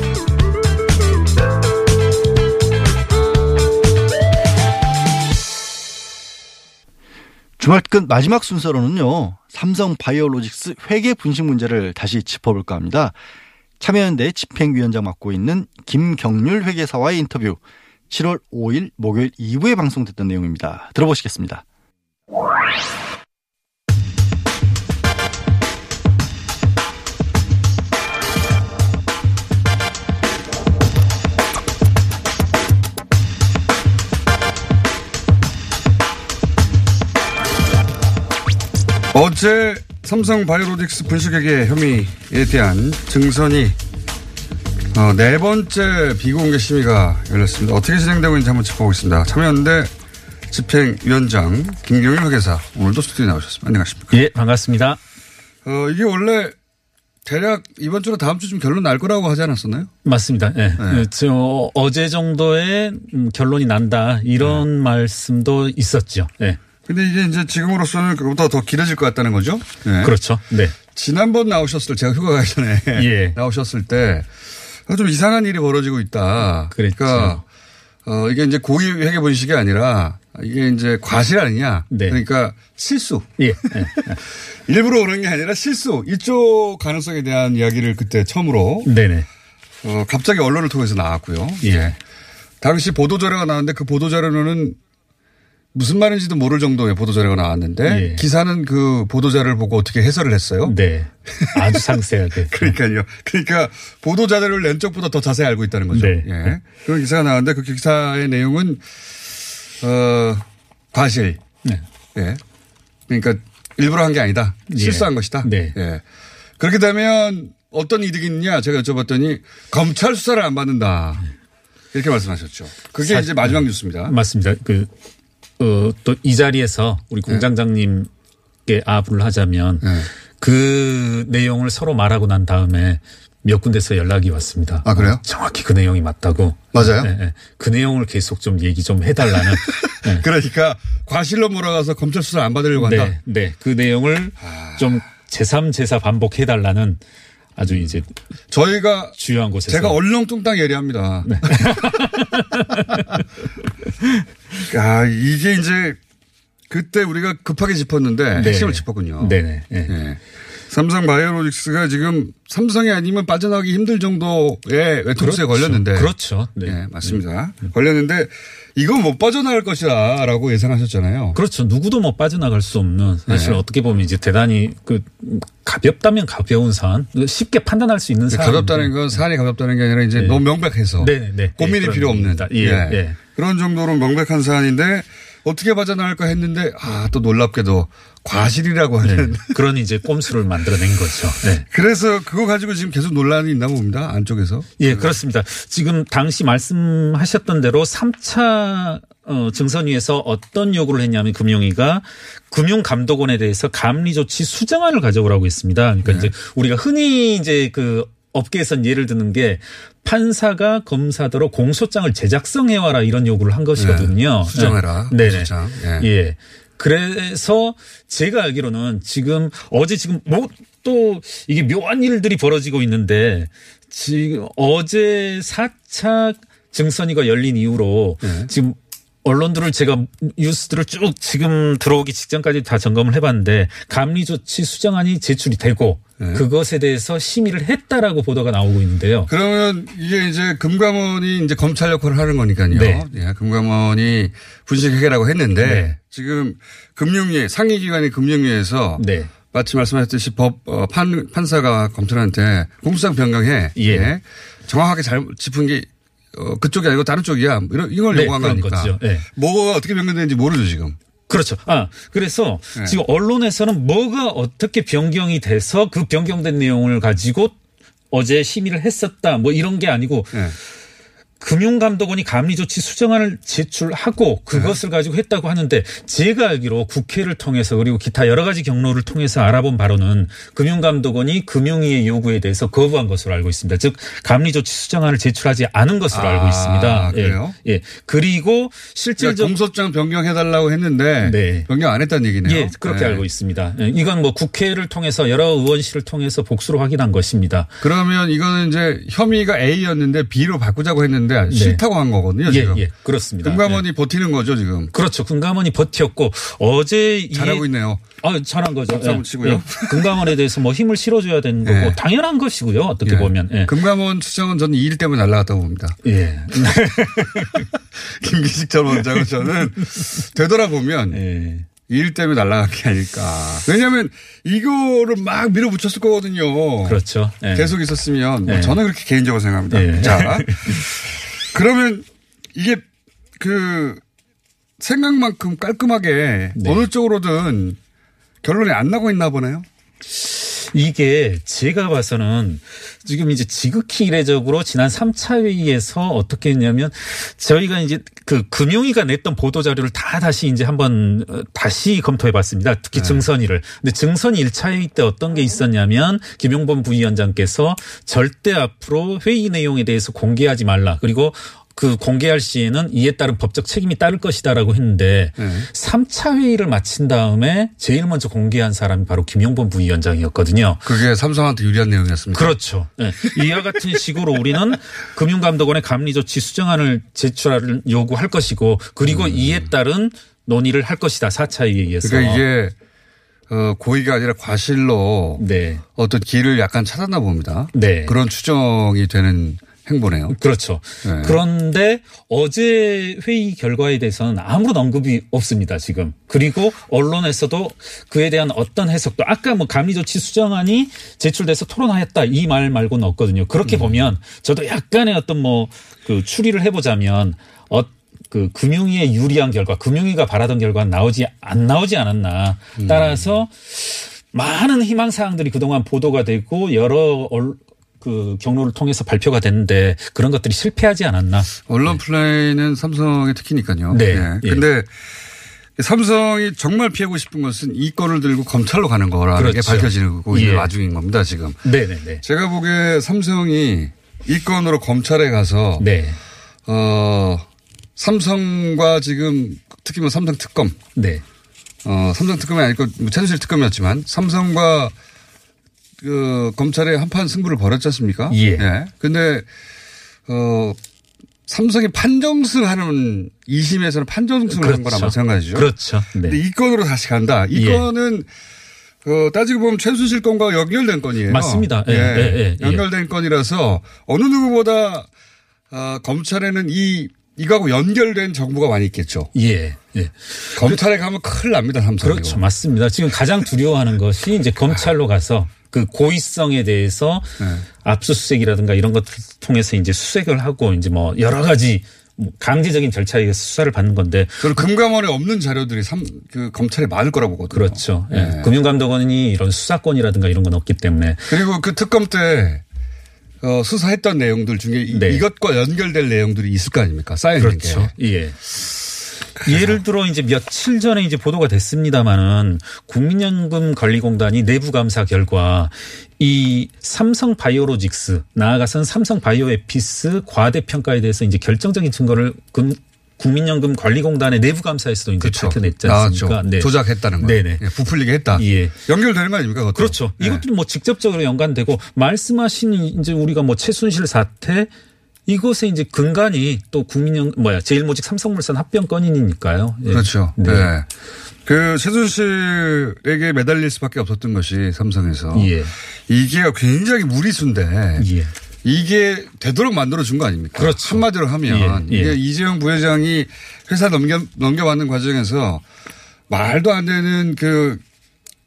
주말 끝 마지막 순서로는요, 삼성 바이오로직스 회계 분식 문제를 다시 짚어볼까 합니다. 참여연대 집행위원장 맡고 있는 김경률 회계사와의 인터뷰 7월 5일 목요일 2부에 방송됐던 내용입니다. 들어보시겠습니다. 어제 삼성 바이오로직스 분식회계 혐의에 대한 증선이 어, 네 번째 비공개 심의가 열렸습니다. 어떻게 진행되고 있는지 한번 짚어보겠습니다. 참여연대 집행위원장 김경일 회계사 오늘도 스튜디오에 나오셨습니다. 안녕하십니까? 예, 반갑습니다. 어, 이게 원래 대략 이번 주로 다음 주쯤 결론 날 거라고 하지 않았었나요? 맞습니다. 예. 네. 저 어제 정도에 음, 결론이 난다 이런 네. 말씀도 있었죠. 예. 근데 이게 이제 지금으로서는 그보다 더 길어질 것 같다는 거죠? 네. 그렇죠. 네. 지난번 나오셨을 때 제가 휴가 가기 전에 예. 나오셨을 때 좀 이상한 일이 벌어지고 있다. 그랬죠. 그러니까 어 이게 이제 고의 회계 분식이 아니라 이게 이제 과실 아니냐. 네. 그러니까 실수. 예. 예. 일부러 그런 게 아니라 실수. 이쪽 가능성에 대한 이야기를 그때 처음으로 네네. 어 갑자기 언론을 통해서 나왔고요. 예. 당시 보도자료가 나왔는데 그 보도자료는 무슨 말인지도 모를 정도의 보도자료가 나왔는데 예. 기사는 그 보도자료를 보고 어떻게 해설을 했어요? 네. 아주 상세하게. 그러니까요. 그러니까 보도자료를 낸 쪽보다 더 자세히 알고 있다는 거죠. 네. 예. 그런 기사가 나왔는데 그 기사의 내용은 어 과실. 네. 예. 그러니까 일부러 한 게 아니다. 예. 실수한 것이다. 네. 예. 그렇게 되면 어떤 이득이 있느냐 제가 여쭤봤더니 검찰 수사를 안 받는다. 이렇게 말씀하셨죠. 그게 사- 이제 마지막 뉴스입니다. 맞습니다. 그, 어, 또 이 자리에서 우리 공장장님께 아부를 하자면 네. 그 내용을 서로 말하고 난 다음에 몇 군데서 연락이 왔습니다. 아, 그래요? 정확히 그 내용이 맞다고. 맞아요? 예, 예. 그 내용을 계속 좀 얘기 좀 해달라는. 예. 그러니까 과실로 몰아가서 검찰 수사 안 받으려고 한다. 네, 네. 그 내용을 아. 좀 제3, 제4 반복해달라는 아주 이제 저희가 주요한 곳에서. 제가 얼렁뚱땅 예리합니다. 아, 이게 이제 그때 우리가 급하게 짚었는데 네. 핵심을 짚었군요. 네네. 예. 예. 삼성 바이오로직스가 지금 삼성이 아니면 빠져나가기 힘들 정도의 외통수에 걸렸는데. 그렇죠. 네. 예, 맞습니다. 걸렸는데 이건 못 빠져나갈 것이라고 예상하셨잖아요. 그렇죠. 누구도 뭐 빠져나갈 수 없는 사실 네. 어떻게 보면 이제 대단히 그 가볍다면 가벼운 사안, 쉽게 판단할 수 있는 사안. 가볍다는 건 사안이 가볍다는 게 아니라 이제 네. 너무 명백해서 네, 네. 고민이 네, 그런 필요 없는 겁니다. 예, 예. 그런 정도로 명백한 사안인데 어떻게 빠져나갈까 했는데 아 또 놀랍게도 과실이라고 네. 하는 그런 이제 꼼수를 만들어낸 거죠. 네. 그래서 그거 가지고 지금 계속 논란이 있나 봅니다 안쪽에서 예, 그렇습니다. 지금 당시 말씀하셨던 대로 3차 어, 증선위에서 어떤 요구를 했냐면 금융위가 금융감독원에 대해서 감리 조치 수정안을 가져오라고 했습니다. 그러니까 이제 우리가 흔히 이제 그 업계에선 예를 드는 게 판사가 검사더러 공소장을 제작성해와라 이런 요구를 한 것이거든요. 네, 수정해라, 네. 네네. 공소장. 예. 예. 그래서 제가 알기로는 지금 어제 지금 뭐 또 이게 묘한 일들이 벌어지고 있는데 지금 어제 4차 증선위가 열린 이후로 네. 지금 언론들을 제가 뉴스들을 쭉 지금 들어오기 직전까지 다 점검을 해봤는데 감리 조치 수정안이 제출이 되고 네. 그것에 대해서 심의를 했다라고 보도가 나오고 있는데요. 그러면 이게 이제 금감원이 이제 검찰 역할을 하는 거니까요. 네. 예, 금감원이 분식 회계라고 했는데 네. 지금 금융위 상위 기관인 금융위에서 네. 마치 말씀하셨듯이 법 어, 판, 판사가 검찰한테 공수장 변경해 예. 정확하게 잘 짚은 게 어, 그쪽이 아니고 다른 쪽이야. 이런 이걸 네, 요구한 거니까. 네. 뭐가 어떻게 변경되는지 모르죠 지금. 그렇죠. 아, 그래서 네. 지금 언론에서는 뭐가 어떻게 변경이 돼서 그 변경된 내용을 가지고 어제 심의를 했었다 뭐 이런 게 아니고 예. 금융감독원이 감리조치 수정안을 제출하고 그것을 가지고 했다고 하는데 제가 알기로 국회를 통해서 그리고 기타 여러 가지 경로를 통해서 알아본 바로는 금융감독원이 금융위의 요구에 대해서 거부한 것으로 알고 있습니다. 즉 감리조치 수정안을 제출하지 않은 것으로 아, 알고 있습니다. 그래요? 예. 예. 그리고 그러니까 실질적 공소장 변경해달라고 했는데 네. 변경 안 했다는 얘기네요. 예, 그렇게 네. 알고 있습니다. 예, 이건 뭐 국회를 통해서 여러 의원실을 통해서 복수로 확인한 것입니다. 그러면 이거는 이제 혐의가 A였는데 B로 바꾸자고 했는데 싫다고 한 거거든요. 예, 지금. 예, 그렇습니다. 금감원이 버티는 거죠 지금. 그렇죠. 금감원이 버텼고 어제 이- 잘하고 있네요. 아, 잘한 거죠. 한번 치고요. 금감원에 대해서 뭐 힘을 실어줘야 되는 거고 예. 당연한 것이고요. 어떻게 예. 보면. 예. 금감원 추정은 저는 이 일 때문에 날라갔다고 봅니다. 예. 김기식 전 원장은 저는 되돌아보면 예. 이일 때문에 날라간 게 아닐까. 왜냐하면 이거를 막 밀어붙였을 거거든요. 그렇죠. 예. 계속 있었으면 뭐 예. 저는 그렇게 개인적으로 생각합니다. 예. 자, 그러면 이게 그 생각만큼 깔끔하게 네. 어느 쪽으로든 결론이 안 나고 있나 보네요. 이게 제가 봐서는 지금 이제 지극히 이례적으로 지난 3차 회의에서 어떻게 했냐면 저희가 이제 그 금융위가 냈던 보도 자료를 다 다시 이제 한번 어, 다시 검토해 봤습니다. 특히 증선위를. 근데 증선위 1차 회의 때 어떤 게 있었냐면 김용범 부위원장께서 절대 앞으로 회의 내용에 대해서 공개하지 말라. 그리고 그 공개할 시에는 이에 따른 법적 책임이 따를 것이다라고 했는데 네. 3차 회의를 마친 다음에 제일 먼저 공개한 사람이 바로 김용범 부위원장이었거든요. 그게 삼성한테 유리한 내용이었습니다. 그렇죠. 네. 이와 같은 식으로 우리는 금융감독원의 감리조치 수정안을 제출을 요구할 것이고 그리고 이에 따른 논의를 할 것이다. 4차 회의에 의해서. 음. 그러니까 이게 어, 고의가 아니라 과실로 네. 어떤 길을 약간 찾았나 봅니다. 네. 그런 추정이 되는 행보네요. 그렇죠. 네. 그런데 어제 회의 결과에 대해서는 아무런 언급이 없습니다, 지금. 그리고 언론에서도 그에 대한 어떤 해석도 아까 뭐 감리조치 수정안이 제출돼서 토론하였다 이 말 말고는 없거든요. 그렇게 음. 보면 저도 약간의 어떤 뭐 그 추리를 해보자면 어, 그 금융위에 유리한 결과, 금융위가 바라던 결과는 나오지 안 나오지 않았나. 음. 따라서 많은 희망 사항들이 그동안 보도가 되고 여러 얼- 그 경로를 통해서 발표가 됐는데 그런 것들이 실패하지 않았나. 언론 플레이는 삼성의 특기니까요. 네. 예. 예. 근데 삼성이 정말 피하고 싶은 것은 이 건을 들고 검찰로 가는 거라는 게 그렇죠. 밝혀지고 있는 예. 와중인 겁니다, 지금. 네네네. 제가 보기에 삼성이 이 건으로 검찰에 가서 네. 어, 삼성과 지금 특히 뭐 삼성 특검, 네. 어, 삼성 특검이 아니고 뭐 최순실 특검이었지만 삼성과 그 검찰의 한판 승부를 벌였지 않습니까? 예. 근데 어, 삼성이 판정승 하는 2심에서는 판정승을 한 거나 마찬가지죠. 그렇죠. 네. 근데 이 건으로 다시 간다. 이 예. 건은 어, 따지고 보면 최순실 건과 연결된 건이에요. 맞습니다. 예, 예, 예, 예. 연결된 건이라서 어느 누구보다 어, 검찰에는 이 이거하고 연결된 정보가 많이 있겠죠. 예. 예. 검찰에 가면 큰일 납니다, 삼성. 그렇죠. 맞습니다. 지금 가장 두려워하는 것이 이제 검찰로 가서 그 고의성에 대해서 네. 압수수색이라든가 이런 것들 통해서 이제 수색을 하고 이제 뭐 여러 가지 뭐 강제적인 절차에 의해서 수사를 받는 건데 저는 금감원에 없는 자료들이 삼, 그 검찰에 많을 거라고 보거든요. 그렇죠. 예. 네. 금융감독원이 이런 수사권이라든가 이런 건 없기 때문에 그리고 그 특검 때 어, 수사했던 내용들 중에 이- 네. 이것과 연결될 내용들이 있을 거 아닙니까? 쌓여있는 그렇죠. 게. 예. 예를 들어 이제 며칠 전에 이제 보도가 됐습니다마는 국민연금 관리공단이 내부 감사 결과 이 삼성 바이오로직스 나아가선 삼성 바이오에피스 과대평가에 대해서 이제 결정적인 증거를 금 국민연금 관리공단의 내부 감사에서도 이제 밝혀냈지 않습니까? 나왔죠. 그렇죠. 조작했다는 거. 네네. 예, 부풀리게 했다. 예. 연결되는 거 아닙니까? 그것도? 그렇죠. 예. 이것들이 뭐 직접적으로 연관되고 말씀하신 이제 우리가 뭐 최순실 사태 이것에 이제 근간이 또 국민연 뭐야 제일모직 삼성물산 합병 건이니까요. 예. 그렇죠. 네. 네. 그 최순실에게 매달릴 수밖에 없었던 것이 삼성에서 예. 이게 굉장히 무리수인데 예. 이게 되도록 만들어 준 거 아닙니까? 그렇죠. 한마디로 하면 예, 예. 이게 이재용 부회장이 회사 넘겨 넘겨받는 과정에서 말도 안 되는 그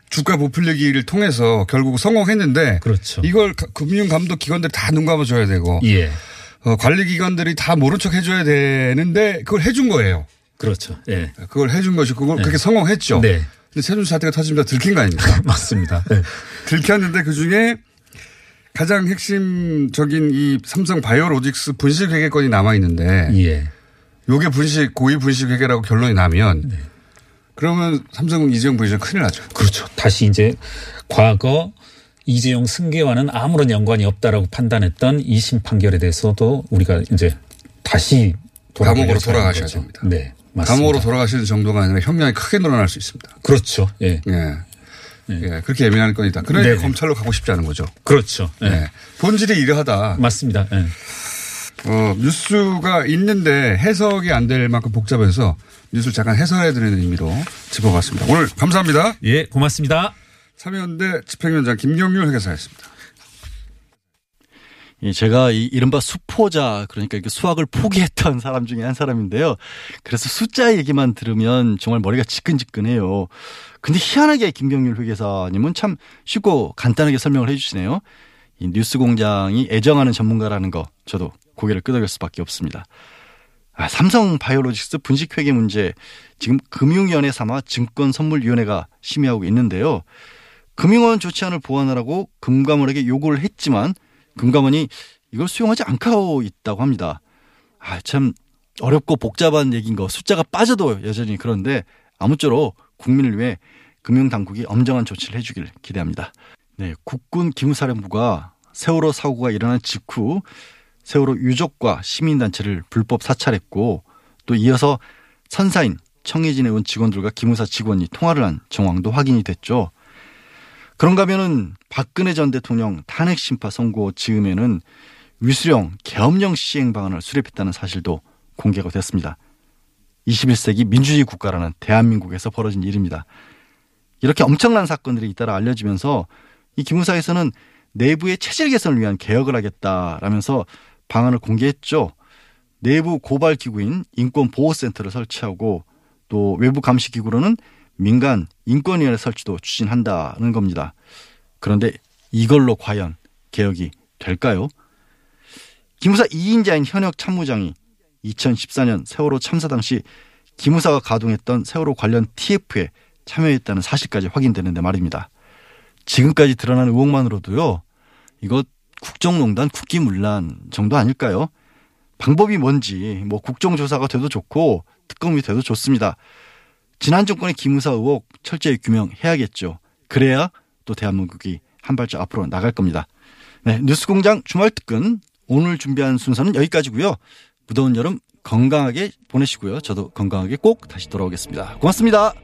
주가 부풀리기를 통해서 결국 성공했는데 그렇죠. 이걸 가- 금융 감독 기관들이 다눈 감아줘야 되고 예. 어, 관리기관들이 다 모른 척 해줘야 되는데 그걸 해준 거예요. 그렇죠. 예. 그걸 해준 것이 그걸 그렇게 성공했죠. 네. 근데 최준 사태가 터지면서 들킨 거 아닙니까? 맞습니다. 예. 들켰는데 그 중에 가장 핵심적인 이 삼성 바이오로직스 분식 회계권이 남아 있는데 예. 요게 분식 고의 분식 회계라고 결론이 나면 네. 그러면 삼성 이재용 부회장 큰일 나죠. 그렇죠. 다시 이제 과거 이재용 승계와는 아무런 연관이 없다라고 판단했던 2심 판결에 대해서도 우리가 이제 다시 감옥으로 돌아가셔야 되는 됩니다. 거죠. 네. 맞습니다. 감옥으로 돌아가시는 정도가 아니라 형량이 크게 늘어날 수 있습니다. 그렇죠. 예. 예. 예, 그렇게 예민한 건이다. 그러니까 네네. 검찰로 가고 싶지 않은 거죠. 그렇죠. 예. 예. 본질이 이러하다. 맞습니다. 예. 어, 뉴스가 있는데 해석이 안 될 만큼 복잡해서 뉴스를 잠깐 해설해드리는 의미로 짚어봤습니다. 오늘 감사합니다. 예, 고맙습니다. 참여연대 집행위원장 김경률 회계사였습니다. 예, 제가 이 이른바 수포자 그러니까 이렇게 수학을 포기했던 사람 중에 한 사람인데요. 그래서 숫자 얘기만 들으면 정말 머리가 지끈지끈해요. 근데 희한하게 김경률 회계사님은 참 쉽고 간단하게 설명을 해주시네요. 이 뉴스 공장이 애정하는 전문가라는 거 저도 고개를 끄덕일 수밖에 없습니다. 아, 삼성 바이오로직스 분식 회계 문제 지금 금융위원회 삼아 증권선물위원회가 심의하고 있는데요. 금융원 조치안을 보완하라고 금감원에게 요구를 했지만 금감원이 이걸 수용하지 않고 있다고 합니다. 아, 참 어렵고 복잡한 얘기인 거 숫자가 빠져도 여전히 그런데 아무쪼록 국민을 위해 금융당국이 엄정한 조치를 해주길 기대합니다. 네, 국군 기무사령부가 세월호 사고가 일어난 직후 세월호 유족과 시민단체를 불법 사찰했고 또 이어서 선사인 청해진에 온 직원들과 기무사 직원이 통화를 한 정황도 확인이 됐죠. 그런가 하면은 박근혜 전 대통령 탄핵 심파 선고 즈음에는 위수령 계엄령 시행 방안을 수립했다는 사실도 공개가 됐습니다. 21세기 민주주의 국가라는 대한민국에서 벌어진 일입니다. 이렇게 엄청난 사건들이 잇따라 알려지면서 이 기무사에서는 내부의 체질 개선을 위한 개혁을 하겠다라면서 방안을 공개했죠. 내부 고발 기구인 인권보호센터를 설치하고 또 외부 감시 기구로는 민간 인권위원회 설치도 추진한다는 겁니다. 그런데 이걸로 과연 개혁이 될까요? 기무사 2인자인 현역 참모장이 2014년 세월호 참사 당시 기무사가 가동했던 세월호 관련 TF에 참여했다는 사실까지 확인되는데 말입니다. 지금까지 드러난 의혹만으로도요, 이거 국정농단 국기문란 정도 아닐까요? 방법이 뭔지, 뭐 국정조사가 돼도 좋고, 특검이 돼도 좋습니다. 지난 정권의 기무사 의혹 철저히 규명해야겠죠. 그래야 또 대한민국이 한 발짝 앞으로 나갈 겁니다. 네, 뉴스공장 주말 특근 오늘 준비한 순서는 여기까지고요. 무더운 여름 건강하게 보내시고요. 저도 건강하게 꼭 다시 돌아오겠습니다. 고맙습니다.